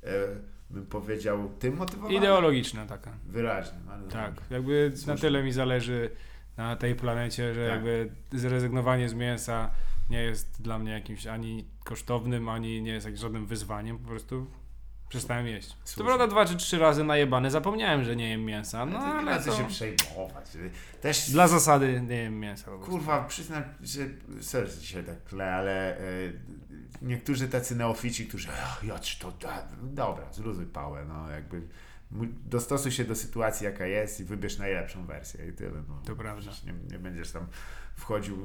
e, bym powiedział, tym motywowana. ideologiczna taka. Wyraźnie. Tak, jakby na Słusznie. tyle mi zależy na tej planecie, że Tak. jakby zrezygnowanie z mięsa nie jest dla mnie jakimś ani kosztownym, ani nie jest jak żadnym wyzwaniem, po prostu przestałem jeść. To Słusznie. prawda dwa czy trzy razy najebany, zapomniałem, że nie jem mięsa, no ale co to się przejmować. Też dla zasady nie jem mięsa. Kurwa, przyznam, że że dzisiaj tak kle, ale e, niektórzy tacy neofici, którzy "Ach, ja czy to da, dobra, zluzuj pałę, no jakby Dostosuj się do sytuacji, jaka jest i wybierz najlepszą wersję i tyle. No. To prawda. Nie, nie będziesz tam wchodził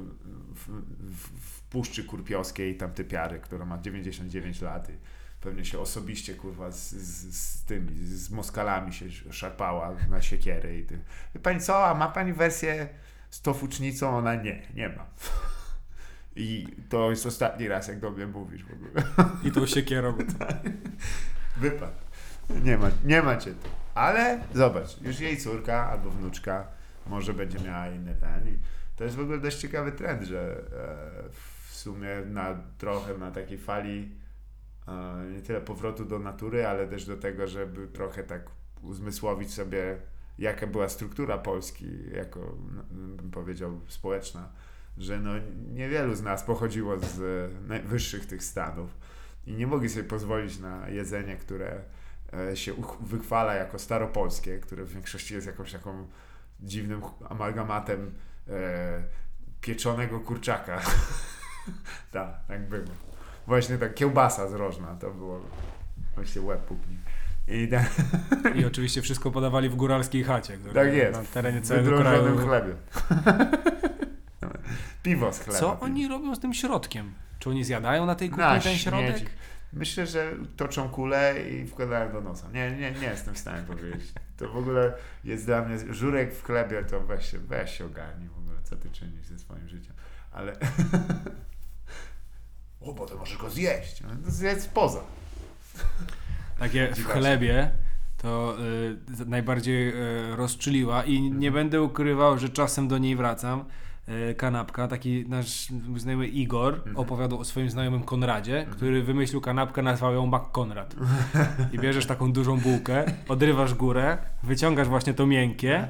w, w, w Puszczy Kurpiowskiej tam te piary, która ma 99 lat i pewnie się osobiście kurwa z, z, z tymi, z Moskalami się szarpała na siekiery i tym. Wie pani co, a ma pani wersję z tofucznicą? Ona nie, nie ma. I to jest ostatni raz, jak do mnie mówisz w ogóle. I tą siekierą. Wypadł. Nie ma, nie macie tu. Ale zobacz, już jej córka albo wnuczka może będzie miała inny ten. I to jest w ogóle dość ciekawy trend, że e, w sumie na trochę na takiej fali e, nie tyle powrotu do natury, ale też do tego, żeby trochę tak uzmysłowić sobie, jaka była struktura Polski, jako no, bym powiedział społeczna, że no niewielu z nas pochodziło z najwyższych tych stanów i nie mogli sobie pozwolić na jedzenie, które się uch- wychwala jako staropolskie, które w większości jest jakąś taką dziwnym amalgamatem e, pieczonego kurczaka. tak, tak było. Właśnie tak kiełbasa z rożna, to było właśnie łeb pukni. I tak, I oczywiście wszystko podawali w góralskiej chacie, tak jest. na terenie w całego kraju. chlebie. Piwo z chleba. Co oni robią z tym środkiem? Czy oni zjadają na tej kuchni ten środek? Myślę, że toczą kulę i wkładają do nosa. Nie, nie, nie jestem w stanie powiedzieć. To w ogóle jest dla mnie żurek w chlebie, to weź się, weź się ogarnij w ogóle, co ty czynisz ze swoim życiem. Ale... o, bo to możesz go zjeść. No, to zjedz poza. Takie w chlebie to y, najbardziej y, rozczyliła i nie będę ukrywał, że czasem do niej wracam. Y, kanapka, taki nasz znajomy Igor Mhm. opowiadał o swoim znajomym Konradzie, który wymyślił kanapkę, nazwał ją Mac Konrad. I bierzesz taką dużą bułkę, odrywasz górę, wyciągasz właśnie to miękkie,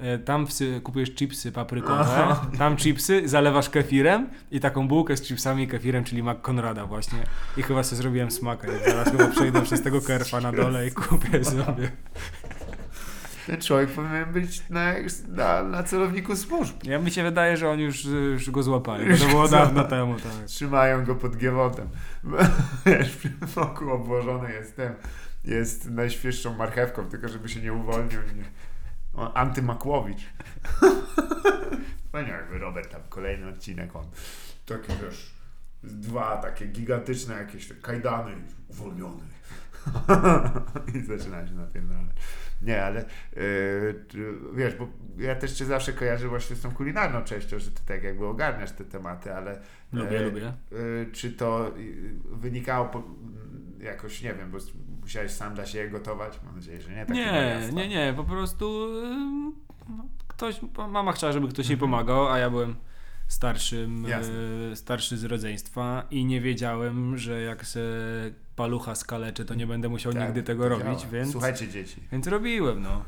y, tam wsy, kupujesz chipsy paprykowe, tam chipsy, zalewasz kefirem i taką bułkę z chipsami i kefirem, czyli Mac Konrada właśnie. I chyba sobie zrobiłem smaka. Zaraz chyba przejdę przez tego kerfa na dole i kupię sobie. Ten człowiek powinien być na, na, na celowniku służb. Ja mi się wydaje, że oni już, już go złapali. Bo to było Już dawno temu. Tak. Trzymają go pod giewotem. Wiesz, wokół obłożony jest tym, jest najświeższą marchewką, tylko żeby się nie uwolnił. i Nie... O, Antymakłowicz. Fajnie jakby Robert tam kolejny odcinek, on takie wiesz, dwa takie gigantyczne jakieś kajdany uwolniony. I zaczyna się napierdalać. Nie, ale yy, wiesz, bo ja też cię zawsze kojarzę właśnie z tą kulinarną częścią, że ty tak jakby ogarniasz te tematy, ale Lubię, e, lubię. y, czy to wynikało po, jakoś, nie wiem, bo musiałeś sam dla siebie gotować? Mam nadzieję, że nie. Takie Nie, nie, nie. Po prostu no, ktoś, mama chciała, żeby ktoś jej Mhm. pomagał, a ja byłem starszym, Jasne. e, starszy z rodzeństwa i nie wiedziałem, że jak se palucha skaleczy, to nie będę musiał Tak, nigdy tego robić, działa. więc, Słuchajcie dzieci, więc robiłem, no.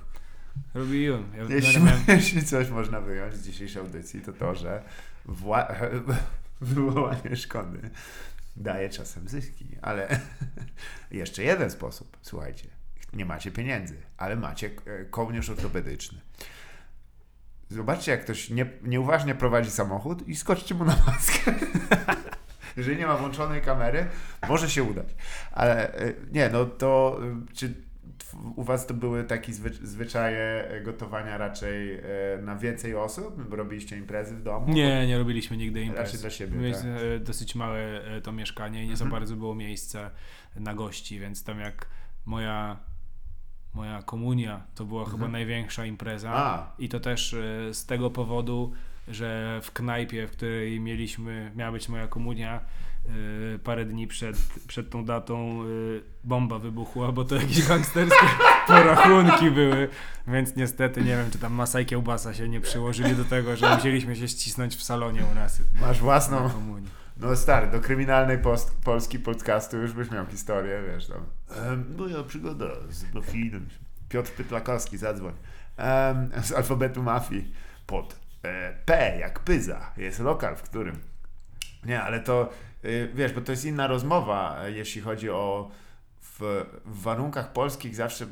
Robiłem. Ja jeśli, miałem- jeśli coś można wyjąć z dzisiejszej audycji, to to, że wła- wywołanie szkody daje czasem zyski, ale jeszcze jeden sposób, słuchajcie, nie macie pieniędzy, ale macie e, kołnierz ortopedyczny. Zobaczcie, jak ktoś nie, nieuważnie prowadzi samochód i skoczcie mu na maskę. Jeżeli nie ma włączonej kamery, może się udać. Ale e, nie, no to e, czy u was to były takie zwy, zwyczaje e, gotowania raczej na więcej osób? Robiliście imprezy w domu? Nie, nie robiliśmy nigdy imprez. Raczej dla siebie, Mieliśmy tak. dosyć małe to mieszkanie i nie za Mhm. bardzo było miejsca na gości, więc tam jak moja, moja komunia to była chyba Mhm. największa impreza A, i to też e, z tego powodu, że w knajpie, w której mieliśmy, miała być moja komunia, e, parę dni przed, przed tą datą e, bomba wybuchła, bo to jakieś gangsterskie porachunki były, więc niestety nie wiem, czy tam masa i kiełbasa się nie przyłożyli do tego, że musieliśmy się ścisnąć w salonie u nas masz na własną komunii. No stary, do kryminalnej post, polski podcastu już byś miał historię, wiesz tam. Um, moja przygoda z profilem. Piotr Pytlakowski, zadzwoń. Em, z alfabetu mafii. Pod e, P jak Pyza. Jest lokal, w którym... Nie, ale to, y, wiesz, bo to jest inna rozmowa, e, jeśli chodzi o... W, w warunkach polskich zawsze... y,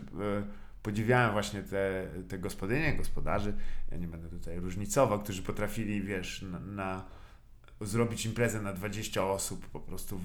Podziwiałem właśnie te, te gospodynie, gospodarzy, ja nie będę tutaj różnicował, którzy potrafili, wiesz, na, na zrobić imprezę na 20 osób po prostu w,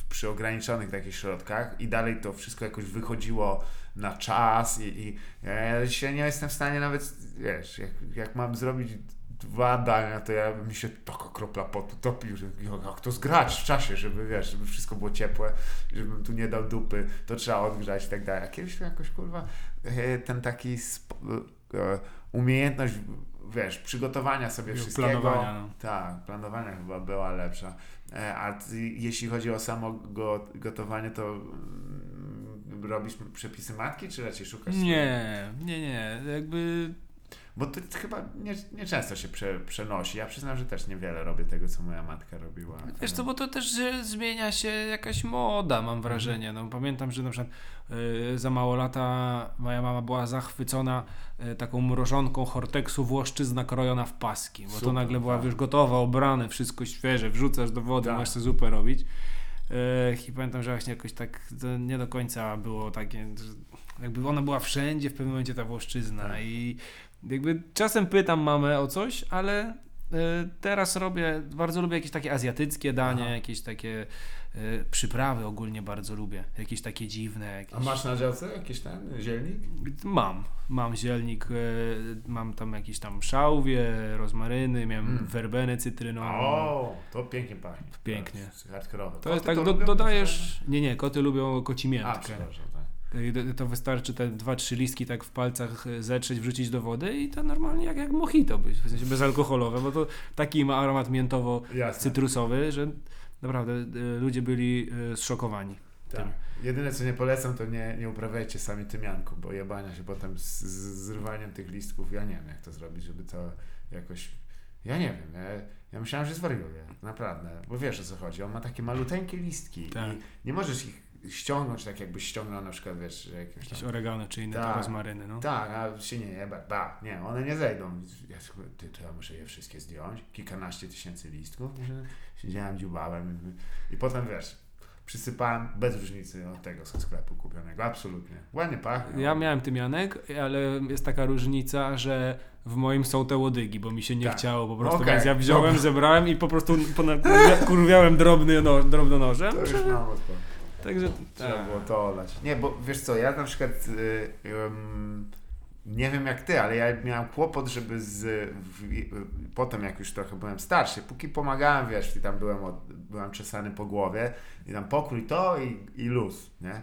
w przy ograniczonych takich środkach i dalej to wszystko jakoś wychodziło na czas i, i ja dzisiaj nie jestem w stanie nawet, wiesz, jak, jak mam zrobić dwa dania, to ja mi się taka kropla potu topił, że jak to zgrać w czasie, żeby wiesz, żeby wszystko było ciepłe, żebym tu nie dał dupy, to trzeba odgrzać i tak dalej. A kiedyś to jakoś kurwa e, ten taki e, umiejętność wiesz, przygotowania sobie wszystkiego. planowania, no. Tak, planowania chyba była lepsza. E, A jeśli chodzi o samo go, gotowanie, to mm, robisz przepisy matki, czy raczej szukasz? Nie, nie, nie. Jakby Bo to chyba nie, nie często się prze, przenosi. Ja przyznam, że też niewiele robię tego, co moja matka robiła. Wiesz co, bo to też zmienia się jakaś moda, mam wrażenie. No, pamiętam, że na przykład y, za mało lata moja mama była zachwycona y, taką mrożonką Horteksu Włoszczyzna krojona w paski, bo to Super, nagle była tak. już gotowa, obrane, wszystko świeże, wrzucasz do wody, Tak. masz sobie zupę robić. I pamiętam, że właśnie jakoś tak nie do końca było takie, jakby ona była wszędzie w pewnym momencie ta Włoszczyzna Tak. i jakby czasem pytam mamę o coś, ale y, teraz robię, bardzo lubię jakieś takie azjatyckie dania, Aha. jakieś takie y, przyprawy ogólnie bardzo lubię, jakieś takie dziwne. Jakieś... A masz na działce jakiś ten zielnik? Mam, mam zielnik, y, mam tam jakieś tam szałwie, rozmaryny, miałem Mm. werbenę cytrynową. O, to pięknie pachnie. Pięknie. To hardkorowe. To jest tak, do, lubią? dodajesz, nie, nie, koty lubią kocimiętkę. tak. To wystarczy te dwa, trzy listki tak w palcach y, zetrzeć, wrzucić do wody i to normalnie jak, jak mojito być, w sensie bezalkoholowe, bo to taki ma aromat miętowo-cytrusowy, że naprawdę y, ludzie byli y, zszokowani. Tak. Jedyne co nie polecam, to nie, nie uprawiajcie sami tymianku, bo jebania się potem z, z zrywaniem tych listków. Ja nie wiem, jak to zrobić, żeby to jakoś. Ja nie wiem. Ja, ja myślałem, że zwariuję. Naprawdę. Bo wiesz o co chodzi. On ma takie maluteńkie listki Tak. i nie możesz ich ściągnąć tak, jakbyś ściągnął na przykład, wiesz, jakieś Jakieś tam... oregano czy inne Tak. rozmaryny, no. Tak, a się nie jeba. Ba, nie, one nie zejdą. Ja, ty, to ja muszę je wszystkie zdjąć. Kilkanaście tysięcy listków. Siedziałem, dziubałem i, i potem wiesz, przysypałem bez różnicy od tego ze sklepu kupionego. Absolutnie. Ładnie pachnie. Ja miałem tymianek, ale jest taka różnica, że w moim są te łodygi, bo mi się nie Tak. chciało po prostu, Okej, więc ja wziąłem, dobra. zebrałem i po prostu kurwiałem drobny no, drobnonożem. To już mam odpowiedź. Także Trzeba tak. było to olać. Nie, bo wiesz co, ja na przykład y, ym, nie wiem jak ty, ale ja miałem kłopot, żeby z, w, y, potem jak już trochę byłem starszy, póki pomagałem, wiesz, i tam byłem, od, byłem czesany po głowie i tam pokrój to i, i luz, nie?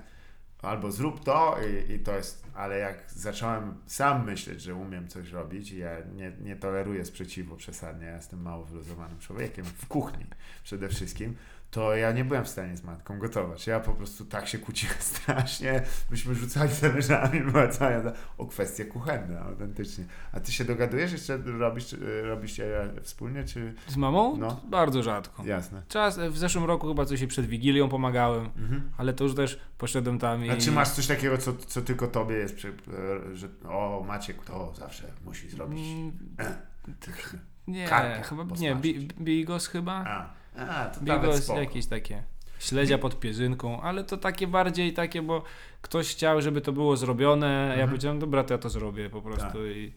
Albo zrób to i, i to jest, ale jak zacząłem sam myśleć, że umiem coś robić ja nie, nie toleruję sprzeciwu przesadnie, ja jestem mało wyluzowanym człowiekiem, w kuchni przede wszystkim, to ja nie byłem w stanie z matką gotować. Ja po prostu tak się kłóciłem strasznie. Myśmy rzucali talerzami, była cała o kwestie kuchenne, autentycznie. A ty się dogadujesz jeszcze, robisz, czy- robicie wspólnie, czy... Z mamą? No. Bardzo rzadko. Jasne. Czas, w zeszłym roku chyba coś się przed Wigilią pomagałem, Mhm. ale to już też poszedłem tam i... A czy masz coś takiego, co, co tylko tobie jest, przy, że o Maciek to zawsze musi zrobić? Mm, Nie, chyba nie, bigos chyba. A, a to Bigos jakieś takie. Śledzia pod pierzynką, ale to takie bardziej takie, bo ktoś chciał, żeby to było zrobione, a ja Mhm. powiedziałem, dobra, to ja to zrobię po prostu Tak. i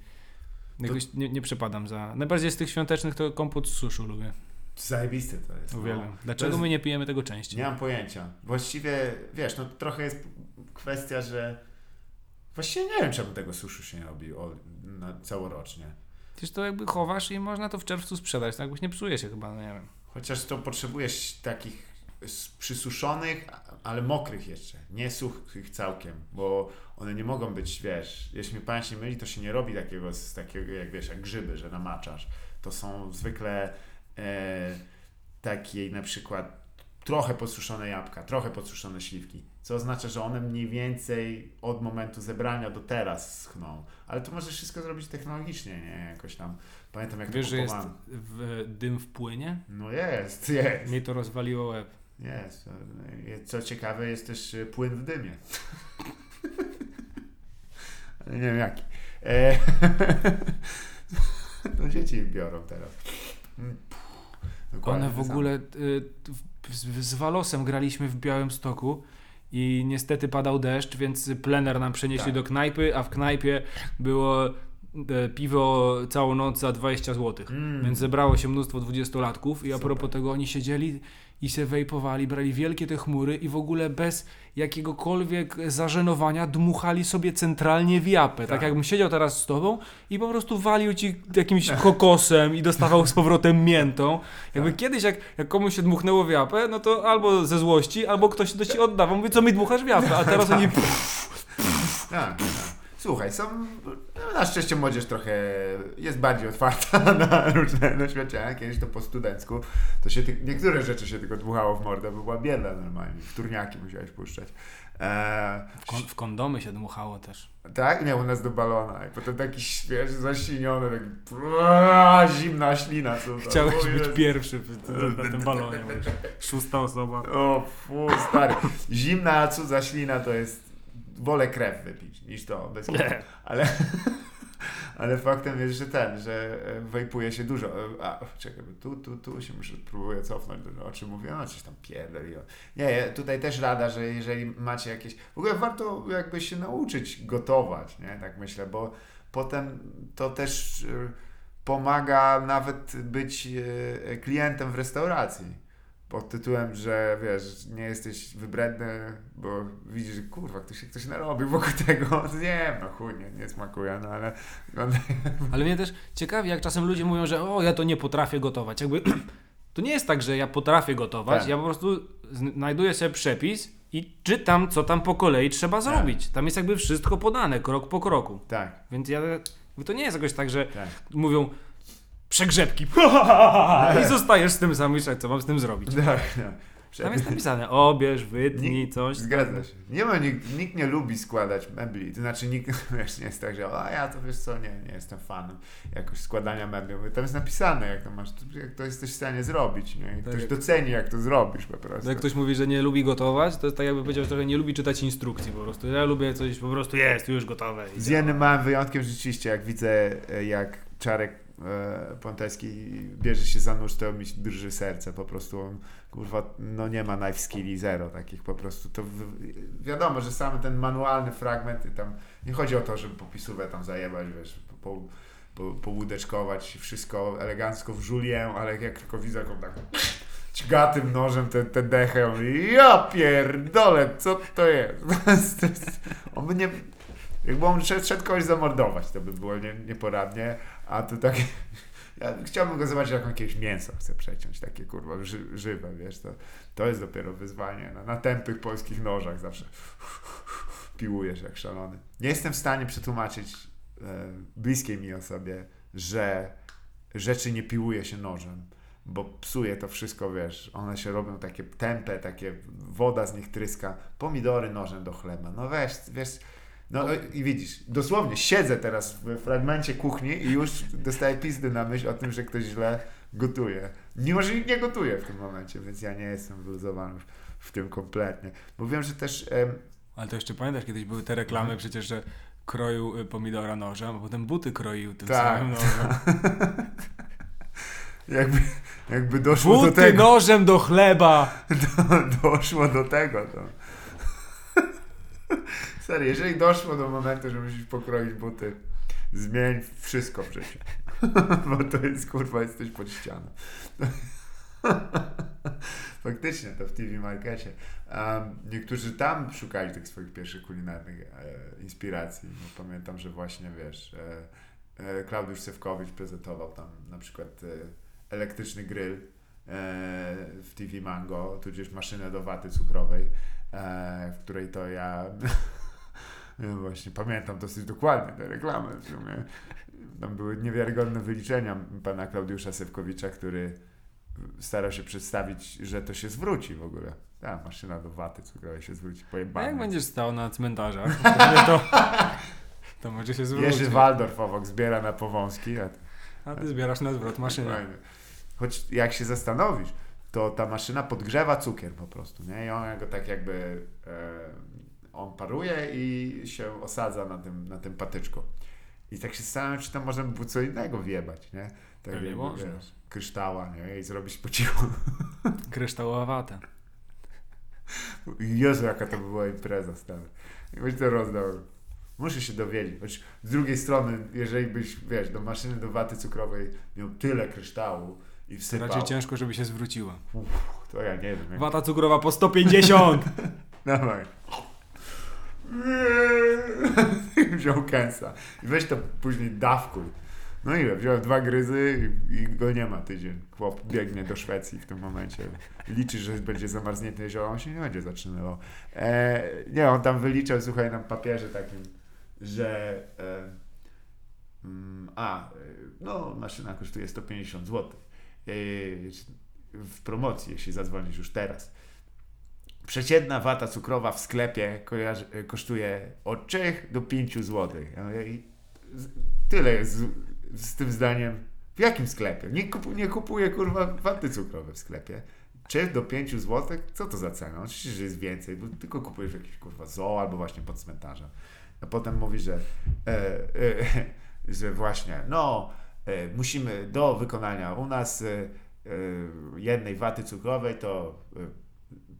jakoś nie, nie przepadam za... Najbardziej z tych świątecznych to kompot z suszu lubię. Zajebiste to jest. no. Uwielbiam. Dlaczego jest- my nie pijemy tego częściej? Nie mam pojęcia. Właściwie, wiesz, no trochę jest kwestia, że właściwie nie wiem, czemu tego suszu się nie robi o, na, całorocznie. Przecież to jakby chowasz i można to w czerwcu sprzedać, tak? Bo nie psuje się chyba, no nie wiem. Chociaż to potrzebujesz takich przysuszonych, ale mokrych jeszcze, nie suchych całkiem, bo one nie mogą być, wiesz, jeśli mnie pamięć nie myli, to się nie robi takiego, takiego jak wiesz, jak grzyby, że namaczasz. To są zwykle e, takie na przykład trochę podsuszone jabłka, trochę podsuszone śliwki, co oznacza, że one mniej więcej od momentu zebrania do teraz schną. Ale to możesz wszystko zrobić technologicznie, nie? Jakoś tam, pamiętam jak Wiesz, to że jest w, dym w płynie? No jest, jest. Mnie to rozwaliło łeb. Jest. Co ciekawe, jest też e, płyn w dymie. Nie wiem jaki. E, no dzieci biorą teraz. Mm, Dokładnie One w ogóle y, z, z Walosem graliśmy w Białymstoku i niestety padał deszcz, więc plener nam przenieśli Tak. do knajpy, a w knajpie było piwo całą noc za 20 zł. Mm. Więc zebrało się mnóstwo dwudziestolatków i a Super. propos tego oni siedzieli i się wejpowali, brali wielkie te chmury i w ogóle bez jakiegokolwiek zażenowania dmuchali sobie centralnie w japę. Tak, Tak. jakbym siedział teraz z tobą i po prostu walił ci jakimś kokosem i dostawał z powrotem miętą. Jakby Tak. kiedyś jak, jak komuś się dmuchnęło w japę, no to albo ze złości, albo ktoś to ci oddawał. Mówi, co mi dmuchasz w japę? A teraz oni... Tak, tak. Słuchaj, są, no, na szczęście młodzież trochę jest bardziej otwarta na różne doświadczenia. Kiedyś to po studencku, to się ty, niektóre rzeczy się tylko dmuchało w mordę, bo była bieda normalnie. W turniaki musiałeś puszczać. Eee, W, kon- w kondomy się dmuchało też. tak? Nie, u nas do balona. I potem taki śwież, zaśliniony, taki zimna ślina. Co? Chciałeś być pierwszy w- na tym balonie. Szósta osoba. O, fu, stary. Zimna, cudza ślina to jest... Wolę krew wypić niż to, bez kitu. Ale, ale faktem jest, że ten, że e, wejpuje się dużo. E, A, czekaj, tu, tu, tu się muszę, próbuję cofnąć, o czym mówiłem, no coś tam pierdoliło. Nie, tutaj też rada, że jeżeli macie jakieś... W ogóle warto jakby się nauczyć gotować, nie, tak myślę, bo potem to też e, pomaga nawet być klientem w restauracji. Pod tytułem, że wiesz, nie jesteś wybredny, bo widzisz, że kurwa, ktoś się ktoś narobił wokół tego. Nie, no chuj, nie, nie smakuje, no ale Ale mnie też ciekawi, jak czasem ludzie mówią, że o, ja to nie potrafię gotować. Jakby to nie jest tak, że ja potrafię gotować, Tak. ja po prostu znajduję sobie przepis i czytam, co tam po kolei trzeba zrobić. Tam jest jakby wszystko podane, krok po kroku. tak, Więc ja, to nie jest jakoś tak, że tak. mówią przegrzebki i zostajesz z tym sam myśleć, co mam z tym zrobić. Tak, no. Tam jest napisane, obierz, wytnij, coś. Zgadza się. Nie ma, nikt, nikt nie lubi składać mebli. To znaczy nikt wiesz, nie jest tak, że a ja to wiesz co, nie, nie jestem fanem jakoś składania mebli. Bo Tam jest napisane, jak to masz, jak to jesteś w stanie zrobić. Nie? Tak ktoś jak- doceni, jak to zrobisz po prostu. Jak ktoś mówi, że nie lubi gotować, to jest tak jakby powiedział, że trochę nie lubi czytać instrukcji po prostu. Ja lubię coś po prostu jest, już gotowe. Z jednym małym wyjątkiem rzeczywiście, jak widzę, e, jak Czarek e, Ponteski bierze się za nóż, to mi drży serce. Po prostu on, kurwa, no nie ma knife skilli zero takich po prostu. To wiadomo, że sam ten manualny fragment, tam nie chodzi o to, żeby popisówę tam zajebać, wiesz, po, po, połudeczkować wszystko elegancko w żulię, ale jak tylko widzę, jak on tak ćga tym nożem tę te, dechę, ja mówię, ja pierdolę, co to jest on by nie, jakby on szedł, szedł kogoś zamordować, to by było nie, nieporadnie, a tu tak... Ja chciałbym go zobaczyć, jak jakieś mięso chce przeciąć, takie kurwa ży, żywe, wiesz, to, to jest dopiero wyzwanie. Na, na tępych polskich nożach zawsze piłujesz jak szalony. Nie jestem w stanie przetłumaczyć e, bliskiej mi osobie, że rzeczy nie piłuje się nożem, bo psuje to wszystko, wiesz, one się robią takie tępe, takie woda z nich tryska, pomidory nożem do chleba, no weź, wiesz, no i widzisz, dosłownie siedzę teraz w fragmencie kuchni i już dostaję pizdy na myśl o tym, że ktoś źle gotuje. Mimo, że nie gotuje w tym momencie, więc ja nie jestem wyluzowany w, tym kompletnie. Bo wiem, że też em, Ale to jeszcze pamiętasz, kiedyś były te reklamy przecież, że kroił y, pomidora nożem, a potem buty kroił tym Tak. samym nożem. jakby, jakby doszło do Buty tego, nożem do chleba! do, doszło do tego, to... Serio, jeżeli doszło do momentu, że musisz pokroić buty, zmień wszystko w życiu. Bo to jest, kurwa, jesteś pod ścianą. Faktycznie, to w TV Markecie. Um, niektórzy tam szukali tych swoich pierwszych kulinarnych e, inspiracji. No, pamiętam, że właśnie, wiesz, e, e, Klaudiusz Sewkowicz prezentował tam na przykład e, elektryczny grill e, w TV Mango, tudzież maszynę do waty cukrowej, e, w której to ja ja właśnie pamiętam dosyć dokładnie te reklamy w sumie. Tam były niewiarygodne wyliczenia pana Klaudiusza Sewkowicza, który starał się przedstawić, że to się zwróci w ogóle. Ta maszyna do waty cukrowej się zwróci. A Pojebane. jak będziesz stał na cmentarzach, to, to, może się zwrócić. Jerzy Waldorf obok zbiera na powązki, a A ty zbierasz na zwrot maszynę. Choć jak się zastanowisz, to ta maszyna podgrzewa cukier po prostu, nie? I on go tak jakby e, on paruje i się osadza na tym, na tym patyczku. I tak się zastanawiam, czy tam można by było co innego wjebać, nie? Tak jakby, można. kryształa, nie? I zrobić po cichu. Kryształowa wata. Jezu, jaka to by była impreza, stary. Jakbyś to rozdał Muszę się dowiedzieć. Choć z drugiej strony, jeżeli byś, wiesz, do maszyny do waty cukrowej miał tyle kryształu i wsypał, Raczej ciężko, żeby się zwróciła. to ja nie wiem. Jak... Wata cukrowa po 150! Dawaj. Wziął kęsa. I weź to później dawkuj. No ile? Wziąłem dwa gryzy i, i go nie ma tydzień. Chłop biegnie do Szwecji w tym momencie. Liczy, że będzie zamarznięte jezioro, on się nie będzie zatrzymywał. E, nie, on tam wyliczał, słuchaj, na papierze takim, że e, mm, a, no maszyna kosztuje 150 zł. E, w promocji, jeśli zadzwonisz już teraz. Przeciętna wata cukrowa w sklepie kosztuje od 3 do 5 zł. Tyle jest z, z tym zdaniem. W jakim sklepie? Nie, nie kupuję kurwa waty cukrowej w sklepie. 3 do 5 zł? Co to za cena? Oczywiście, że jest więcej, bo tylko kupujesz jakieś kurwa zoo albo właśnie pod cmentarzem. A potem mówi, że, e, e, że właśnie, no, e, musimy do wykonania u nas e, e, jednej waty cukrowej to e,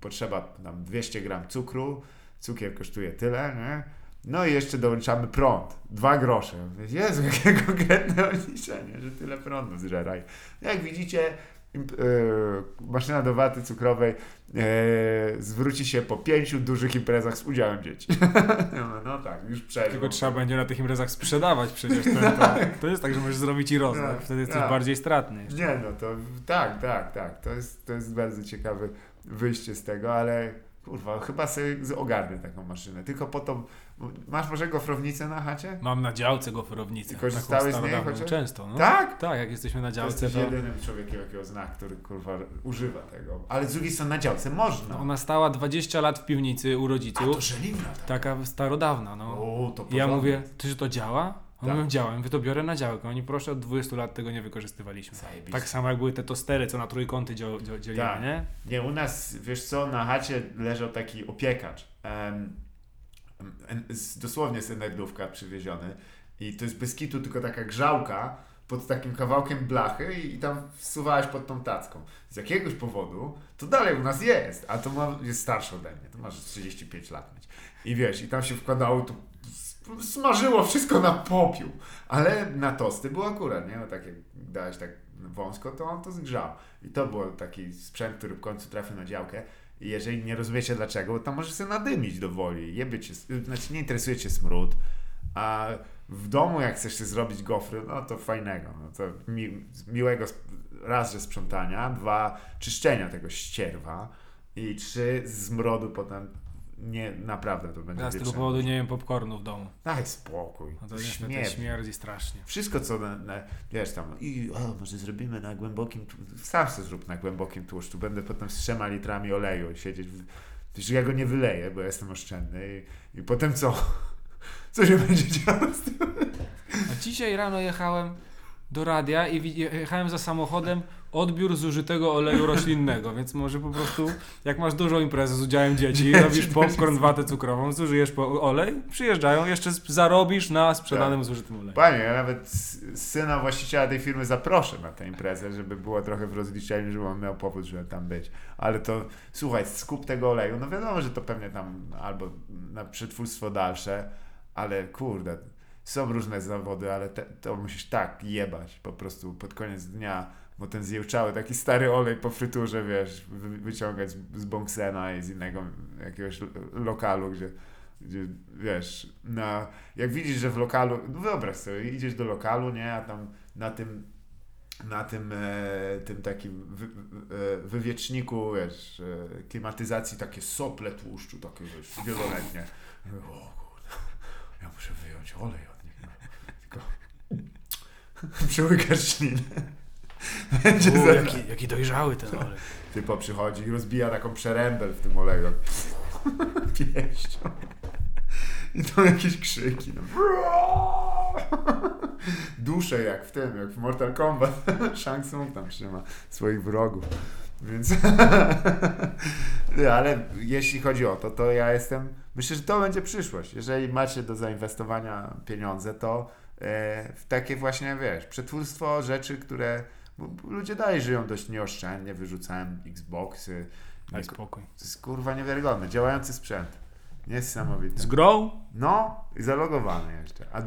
potrzeba tam 200 gram cukru, cukier kosztuje tyle, nie? No i jeszcze dołączamy prąd, dwa grosze. Jezu, jakie konkretne odliczenie, że tyle prądu zżeraj. Jak widzicie, e, maszyna do waty cukrowej e, zwróci się po pięciu dużych imprezach z udziałem dzieci. Mówię, no tak, już przerwę. Tylko trzeba będzie na tych imprezach sprzedawać przecież. Ten, to, to jest tak, że możesz zrobić i rozdać. Tak, Wtedy jesteś tak. bardziej stratny. Nie, no to tak, tak, tak. To jest, to jest bardzo ciekawe wyjście z tego, ale kurwa, chyba sobie ogarnę taką maszynę. Tylko po to. Masz może gofrownicę na chacie? Mam na działce goferownicę. I korzystałeś z niej chociaż? Często, no. Tak? Tak, jak jesteśmy na To działce, jesteś to... jedynym człowiekiem, jakiego zna, który kurwa używa tego. Ale z drugiej strony na działce można. No, ona stała 20 lat w piwnicy u A rodziców. to żeliwna. Tak. Taka starodawna, no. O, to I ja porządek. mówię, ty, że to działa? Oni Tak. działa. Ja Mówię, to biorę na działkę. Oni proszę, od 20 lat tego nie wykorzystywaliśmy. Tak samo jak były te tostery, co na trójkąty dzio, Tak. nie? Nie, u nas, wiesz co, na chacie leżał taki opiekacz. Em, z, dosłownie z Enerdówka przywieziony. I to jest bez kitu tylko taka grzałka pod takim kawałkiem blachy i, i tam wsuwałeś pod tą tacką. Z jakiegoś powodu to dalej u nas jest, a to ma, jest starsze ode mnie, to masz 35 lat mieć. I wiesz, i tam się wkładało, s- smażyło wszystko na popiół, ale na tosty było akurat, nie? No tak jak dałeś tak wąsko, to on to zgrzał. I to był taki sprzęt, który w końcu trafił na działkę. I jeżeli nie rozumiecie dlaczego, to możesz sobie nadymić do woli. Znaczy nie interesuje cię smród, a w domu jak chcesz sobie zrobić gofry, no to fajnego. No to mi, miłego raz, że sprzątania, dwa, czyszczenia tego ścierwa i trzy, zmrodu potem nie, naprawdę to będzie Ja z tego powodu nie jem popcornu w domu. Daj spokój. No to niestety Śmierć. śmierdzi strasznie. Wszystko co na, na, wiesz tam i o, może zrobimy na głębokim sam sobie zrób na głębokim tłuszczu będę potem z trzema litrami oleju siedzieć Wiesz, ja go nie wyleję, bo ja jestem oszczędny i, i potem co? Co się będzie działo z tym? A dzisiaj rano jechałem do radia i jechałem za samochodem odbiór zużytego oleju roślinnego, więc może po prostu jak masz dużą imprezę z udziałem dzieci, Ja robisz popcorn, watę cukrową, zużyjesz po olej, przyjeżdżają, jeszcze zarobisz na sprzedanym Tak. zużytym oleju. Panie, ja nawet syna właściciela tej firmy zaproszę na tę imprezę, żeby było trochę w rozliczeniu, żeby on miał powód, żeby tam być. Ale to, słuchaj, skup tego oleju, no wiadomo, że to pewnie tam albo na przetwórstwo dalsze, ale kurde, są różne zawody, ale te, to musisz tak jebać po prostu pod koniec dnia, bo ten zjełczały, taki stary olej po fryturze, wiesz, wy, wyciągać z, z i z innego jakiegoś lo- lokalu, gdzie, gdzie wiesz, na, jak widzisz, że w lokalu, no wyobraź sobie, idziesz do lokalu, nie, a tam na tym na tym, e, tym takim wy, e, wywieczniku, wiesz, e, klimatyzacji takie sople tłuszczu, takie wiesz, wieloletnie. O kurde, ja muszę wyjąć olej od nich. No. Tylko przełykasz ślinę. Będzie U, za... jaki, jaki dojrzały ten olej. Typo przychodzi i rozbija taką przerębel w tym oleju. Pięścią. I to jakieś krzyki. No. Dusze jak w tym, jak w Mortal Kombat. Shang Tsung tam trzyma swoich wrogów. Więc... Ale jeśli chodzi o to, to ja jestem... Myślę, że to będzie przyszłość. Jeżeli macie do zainwestowania pieniądze, to w takie właśnie, wiesz, przetwórstwo rzeczy, które ludzie dalej żyją dość nieoszczędnie, wyrzucałem Xboxy. Daj Nie, spokój. to jest kurwa niewiarygodne. Działający sprzęt. Niesamowite. Z grą? No, i zalogowany jeszcze. A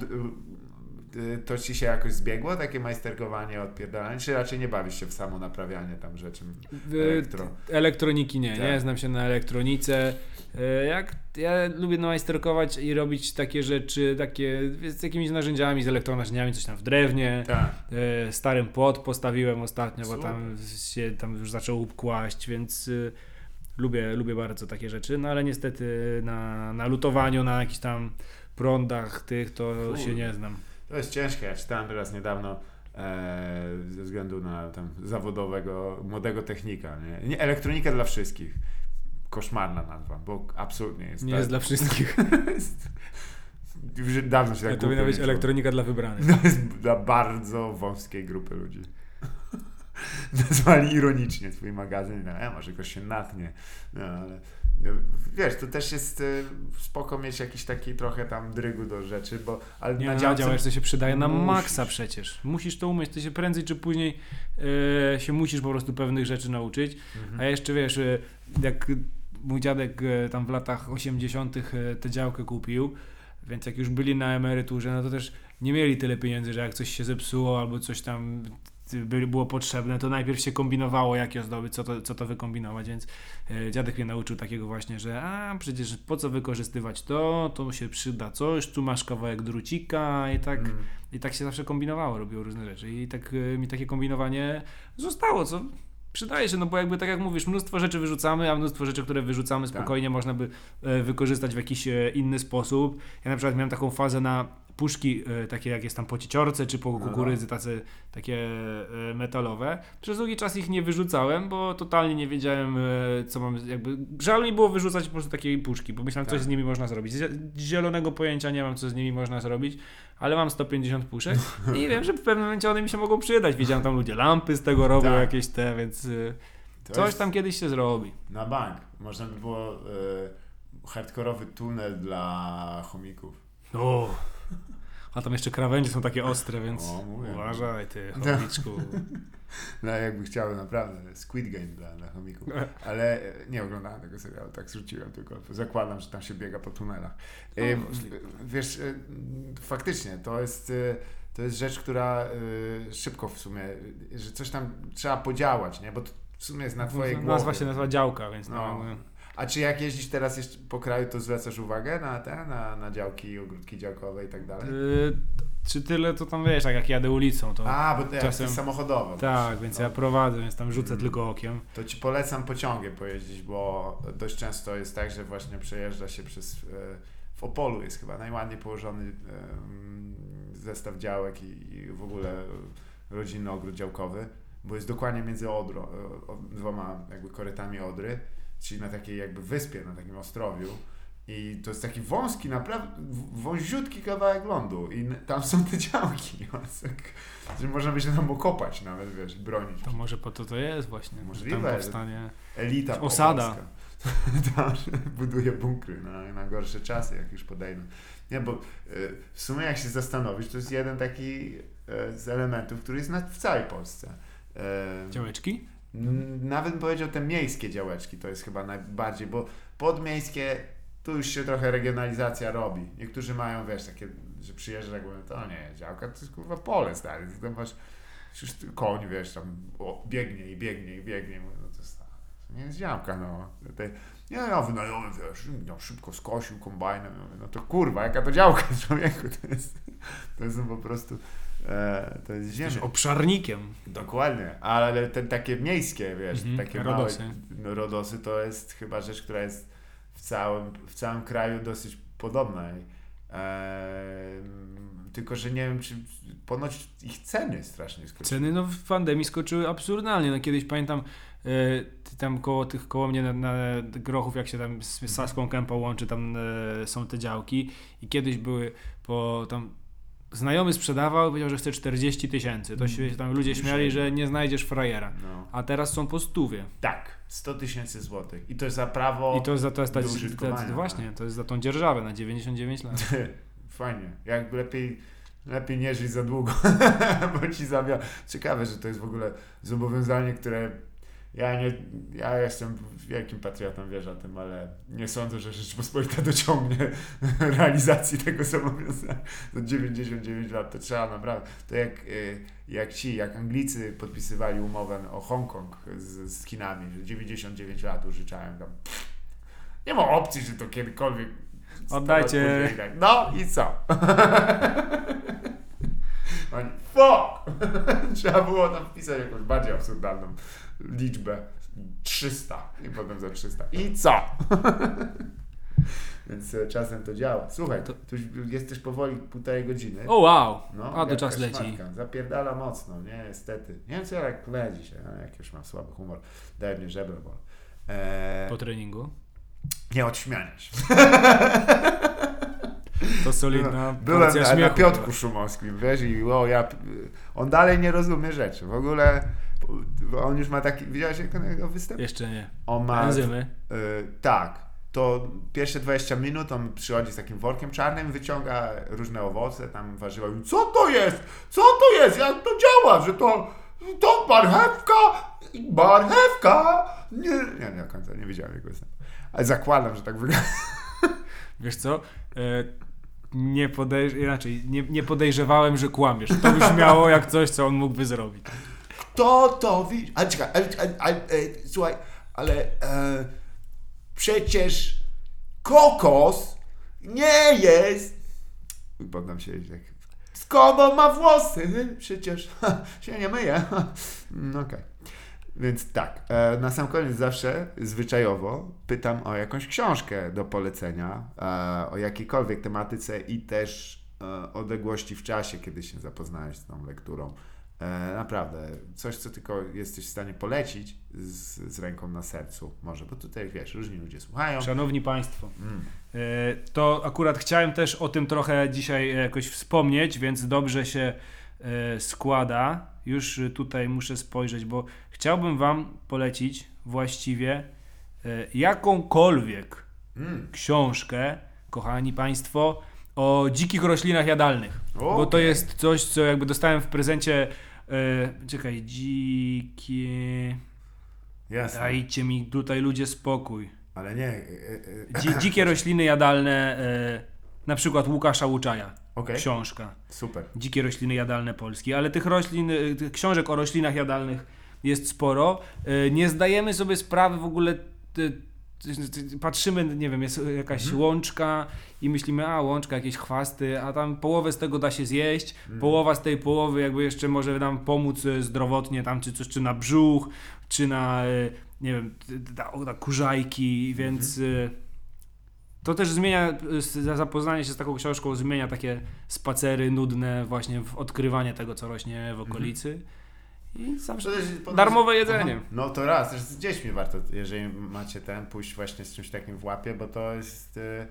y, to ci się jakoś zbiegło, takie majsterkowanie, odpierdalanie, czy raczej nie bawisz się w samo naprawianie tam rzeczy elektro? Elektroniki nie, Tak. nie znam się na elektronice. E, Jak ja lubię majsterkować i robić takie rzeczy, takie z jakimiś narzędziami, z elektronarzędziami, coś tam w drewnie. Tak. E, Starym płot postawiłem ostatnio, bo Super. tam się tam już zaczął kłaść, więc y, lubię, lubię bardzo takie rzeczy. No ale niestety na, na lutowaniu, na jakichś tam prądach tych to się nie znam. To jest ciężkie. Ja czytałem teraz niedawno e, ze względu na tam zawodowego, młodego technika. Nie? nie elektronika dla wszystkich. Koszmarna nazwa, bo absolutnie jest. Nie tak- jest dla wszystkich. Już dawno się tak to powinna być elektronika dla wybranych. To jest dla bardzo wąskiej grupy ludzi. Nazwali ironicznie swój magazyn. No, e, może ktoś się natnie. No, ale no, wiesz, to też jest y, spoko mieć jakiś taki trochę tam drygu do rzeczy, bo ale Nie, na na działce... działasz, to się przydaje na musisz. maksa przecież. Musisz to umieć, to się prędzej czy później e, się musisz po prostu pewnych rzeczy nauczyć. Mhm. A jeszcze wiesz, e, jak mój dziadek e, tam w latach 80. e, tę działkę kupił, więc jak już byli na emeryturze, no to też nie mieli tyle pieniędzy, że jak coś się zepsuło albo coś tam było potrzebne, to najpierw się kombinowało, jak je zdobyć, co to, co to wykombinować, więc e, dziadek mnie nauczył takiego właśnie, że a przecież po co wykorzystywać to, to się przyda coś, tu masz kawałek drucika i tak, Mm. i tak się zawsze kombinowało, robiło różne rzeczy i tak mi takie kombinowanie zostało, co przydaje się, no bo jakby tak jak mówisz, mnóstwo rzeczy wyrzucamy, a mnóstwo rzeczy, które wyrzucamy Tak. spokojnie można by e, wykorzystać w jakiś e, inny sposób. Ja na przykład miałem taką fazę na puszki, e, takie jak jest tam po cieciorce, czy po No, no. kukurydzy, tacy takie e, metalowe. Przez długi czas ich nie wyrzucałem, bo totalnie nie wiedziałem, e, co mam, jakby żal mi było wyrzucać po prostu takie puszki, bo myślałem, coś Tak. z nimi można zrobić. Zie- Zielonego pojęcia nie mam, co z nimi można zrobić, ale mam 150 puszek i wiem, że w pewnym momencie one mi się mogą przydać. Widziałem tam ludzie lampy z tego robią, Tak. jakieś te, więc To coś tam kiedyś się zrobi. Na bank. Można by było y, hardkorowy tunel dla chomików. O. A tam jeszcze krawędzie są takie ostre, więc O, mówię. uważaj ty, chomiczku. No jakby chciały naprawdę Squid Game dla, dla chomików. Ale e, nie oglądałem tego serialu, tak zrzuciłem tylko. Zakładam, że tam się biega po tunelach. E, No, wiesz, e, faktycznie to jest, e, to jest rzecz, która e, szybko w sumie, że coś tam trzeba podziałać, nie? Bo to w sumie jest na twojej głowie. Nazwa się nazywa działka, więc No. no. A czy jak jeździsz teraz jeszcze po kraju, to zwracasz uwagę na te, na, na działki, ogródki działkowe i tak dalej? Y, czy tyle to tam wiesz, tak jak jadę ulicą, to A, bo to jak czasem- jest samochodowo. tak, więc no. ja prowadzę, więc tam rzucę Mm. tylko okiem. To ci polecam pociągiem pojeździć, bo dość często jest tak, że właśnie przejeżdża się przez. e, W Opolu jest chyba najładniej położony zestaw działek i, i w ogóle rodzinny ogród działkowy, bo jest dokładnie między Odrą, e, dwoma jakby korytami Odry, czyli na takiej jakby wyspie, na takim ostrowiu. I to jest taki wąski, naprawdę wąziutki kawałek lądu i tam są te działki, tak, że można by się tam okopać nawet, wiesz, bronić. To może po to to jest właśnie. Możliwe, Tam powstanie. Elita Osada. Tam buduje bunkry na, na gorsze czasy, jak już podejdą. Nie, bo y, w sumie jak się zastanowisz, to jest jeden taki y, z elementów, który jest na, w całej Polsce. Y, Działeczki? Nawet bym powiedział te miejskie działeczki to jest chyba najbardziej, bo podmiejskie tu już się trochę regionalizacja robi. Niektórzy mają, wiesz, takie, że przyjeżdża jak mówią, to nie, działka to jest kurwa pole stary, tam masz już koń, wiesz, tam o, biegnie i biegnie i biegnie, mówię, no to jest, to nie jest działka, no. Te, nie, ja wynająłem, wiesz, no, szybko skosił kombajnem, mówię, no to kurwa, jaka to działka, człowieku, to jest, to jest po prostu, e, to jest ziemia. Obszarnikiem. Dokładnie, ale te takie miejskie, wiesz, Mhm, takie rodosy. małe no, rodosy to jest chyba rzecz, która jest w całym, w całym kraju dosyć podobna. Em, tylko, że nie wiem, czy ponoć ich ceny strasznie skoczyły. Ceny no w pandemii skoczyły absurdalnie. No kiedyś pamiętam e, ty tam koło tych koło mnie na, na grochów, jak się tam z Saską Kępą łączy, tam e, są te działki i kiedyś były po tam znajomy sprzedawał, powiedział, że chce 40 tysięcy. To się tam ludzie śmiali, że nie znajdziesz frajera. No. A teraz są po stówie. Tak, 100 tysięcy złotych. I to jest za prawo... I to, jest za, to jest ta, ta, użytkowania, ta, właśnie, to jest za tą dzierżawę na 99 lat. Fajnie. Jak lepiej, lepiej nie żyć za długo, bo ci zabia. Ciekawe, że to jest w ogóle zobowiązanie, które ja nie, ja jestem wielkim patriotą, wiesz o tym, ale nie sądzę, że Rzeczpospolita dociągnie realizacji tego zobowiązania. Do 99 lat to trzeba naprawdę, to jak, y, jak ci, jak Anglicy podpisywali umowę o Hongkong z, z Chinami, że 99 lat użyczałem tam. Nie ma opcji, że to kiedykolwiek Oddajcie. tak. No i co? Oni, fuck! Trzeba było tam wpisać jakąś bardziej absurdalną liczbę. 300 i potem za 300. I co? Więc e, czasem to działa. Słuchaj, to, tu jest też powoli półtorej godziny. O wow! No, A to czas leci. szmatka. Zapierdala mocno, nie? Niestety. Nie wiem co ja jak kleję dzisiaj, ale jak już mam słaby humor. Daj mnie żebro, bo... Eee, Po treningu. nie odśmiania się. To solidna Byłem porcja na, na Piotrku Szumowskim, wiesz, i o, ja, on dalej nie rozumie rzeczy. W ogóle on już ma taki, widziałeś jego występ? Jeszcze nie. On ma, Enzymy. y, tak, to pierwsze 20 minut on przychodzi z takim workiem czarnym, wyciąga różne owoce, tam warzywa i co to jest? Co to jest? Jak to działa? Że to, to marchewka? Marchewka? Nie, nie, nie do końca, nie widziałem jego występu. Ale zakładam, że tak wygląda. Wiesz co? E, nie, podejrz... inaczej, nie, nie podejrzewałem, że kłamiesz. To brzmiało jak coś, co on mógłby zrobić. Kto to widzi? Ale czekaj, ale, ale, ale, słuchaj, ale e, przecież kokos nie jest. Poddam się tak. Skąd ma włosy? Przecież ha, się nie myje. No Okej. Więc tak, e, na sam koniec zawsze zwyczajowo pytam o jakąś książkę do polecenia, e, o jakiejkolwiek tematyce i też e, odległości w czasie, kiedy się zapoznałeś z tą lekturą. E, naprawdę, coś, co tylko jesteś w stanie polecić z, z ręką na sercu, może, bo tutaj wiesz, różni ludzie słuchają. Szanowni Państwo, Mm. e, to akurat chciałem też o tym trochę dzisiaj jakoś wspomnieć, więc dobrze się e, składa. Już tutaj muszę spojrzeć, bo chciałbym Wam polecić właściwie jakąkolwiek Mm. książkę, kochani Państwo, o dzikich roślinach jadalnych. Bo to jest coś, co jakby dostałem w prezencie. E, czekaj, dzikie. Jasne, Dajcie mi tutaj ludzie spokój. ale nie. E, e, Dzi, dzikie rośliny jadalne, na przykład Łukasza Łuczaja. Okej, Książka. super. Dzikie rośliny jadalne Polski. Ale tych roślin, tych książek o roślinach jadalnych jest sporo. Nie zdajemy sobie sprawy w ogóle. Patrzymy, nie wiem, jest jakaś Mhm. łączka i myślimy, a łączka, jakieś chwasty, a tam połowę z tego da się zjeść, Mhm. połowa z tej połowy jakby jeszcze może nam pomóc e, zdrowotnie tam, czy coś, czy na brzuch, czy na, e, nie wiem, t- na kurzajki, więc e, to też zmienia, zapoznanie się z taką książką zmienia takie spacery nudne właśnie w odkrywanie tego, co rośnie w okolicy i zawsze darmowe jedzenie. Aha. No to raz, też z dziećmi warto, jeżeli macie ten, pójść właśnie z czymś takim w łapie, bo to jest... y,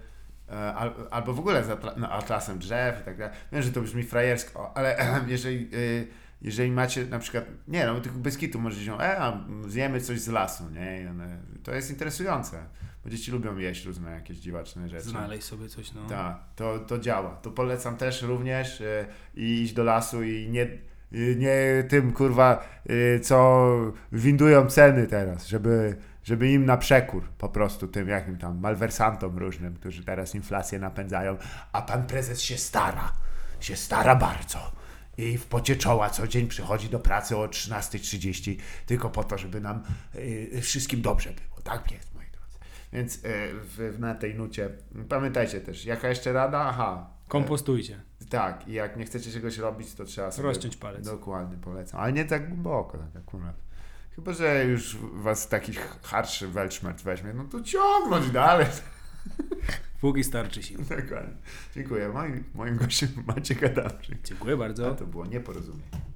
e, al, albo w ogóle z atla, no, atlasem drzew i tak dalej. Wiem, że to brzmi frajersko, ale jeżeli, y, jeżeli macie na przykład, nie no, tylko bez kitu możecie się, e, a zjemy coś z lasu, nie? One, to jest interesujące, bo dzieci lubią jeść różne jakieś dziwaczne rzeczy. Znaleźć sobie coś, no. Tak, to, to działa. To polecam też również y, iść do lasu i nie, nie tym kurwa, y, co windują ceny teraz, żeby, żeby im na przekór po prostu tym jakim tam malwersantom różnym, którzy teraz inflację napędzają, a pan prezes się stara, się stara bardzo. I w pocie czoła co dzień przychodzi do pracy o 13.30 tylko po to, żeby nam y, wszystkim dobrze było. Tak jest, moi drodzy. Więc y, w, na tej nucie pamiętajcie też, jaka jeszcze rada? Aha. Kompostujcie. Tak, i jak nie chcecie czegoś robić, to trzeba sobie... Rozciąć palec. Dokładnie, polecam. Ale nie tak głęboko, tak akurat. Chyba, że już was taki harszy welczmert weźmie, no to ciągnąć dalej. Póki starczy sił. Dokładnie. Dziękuję. Moim, moim gościem Maciek Adamczyk. Dziękuję bardzo. A to było nieporozumienie.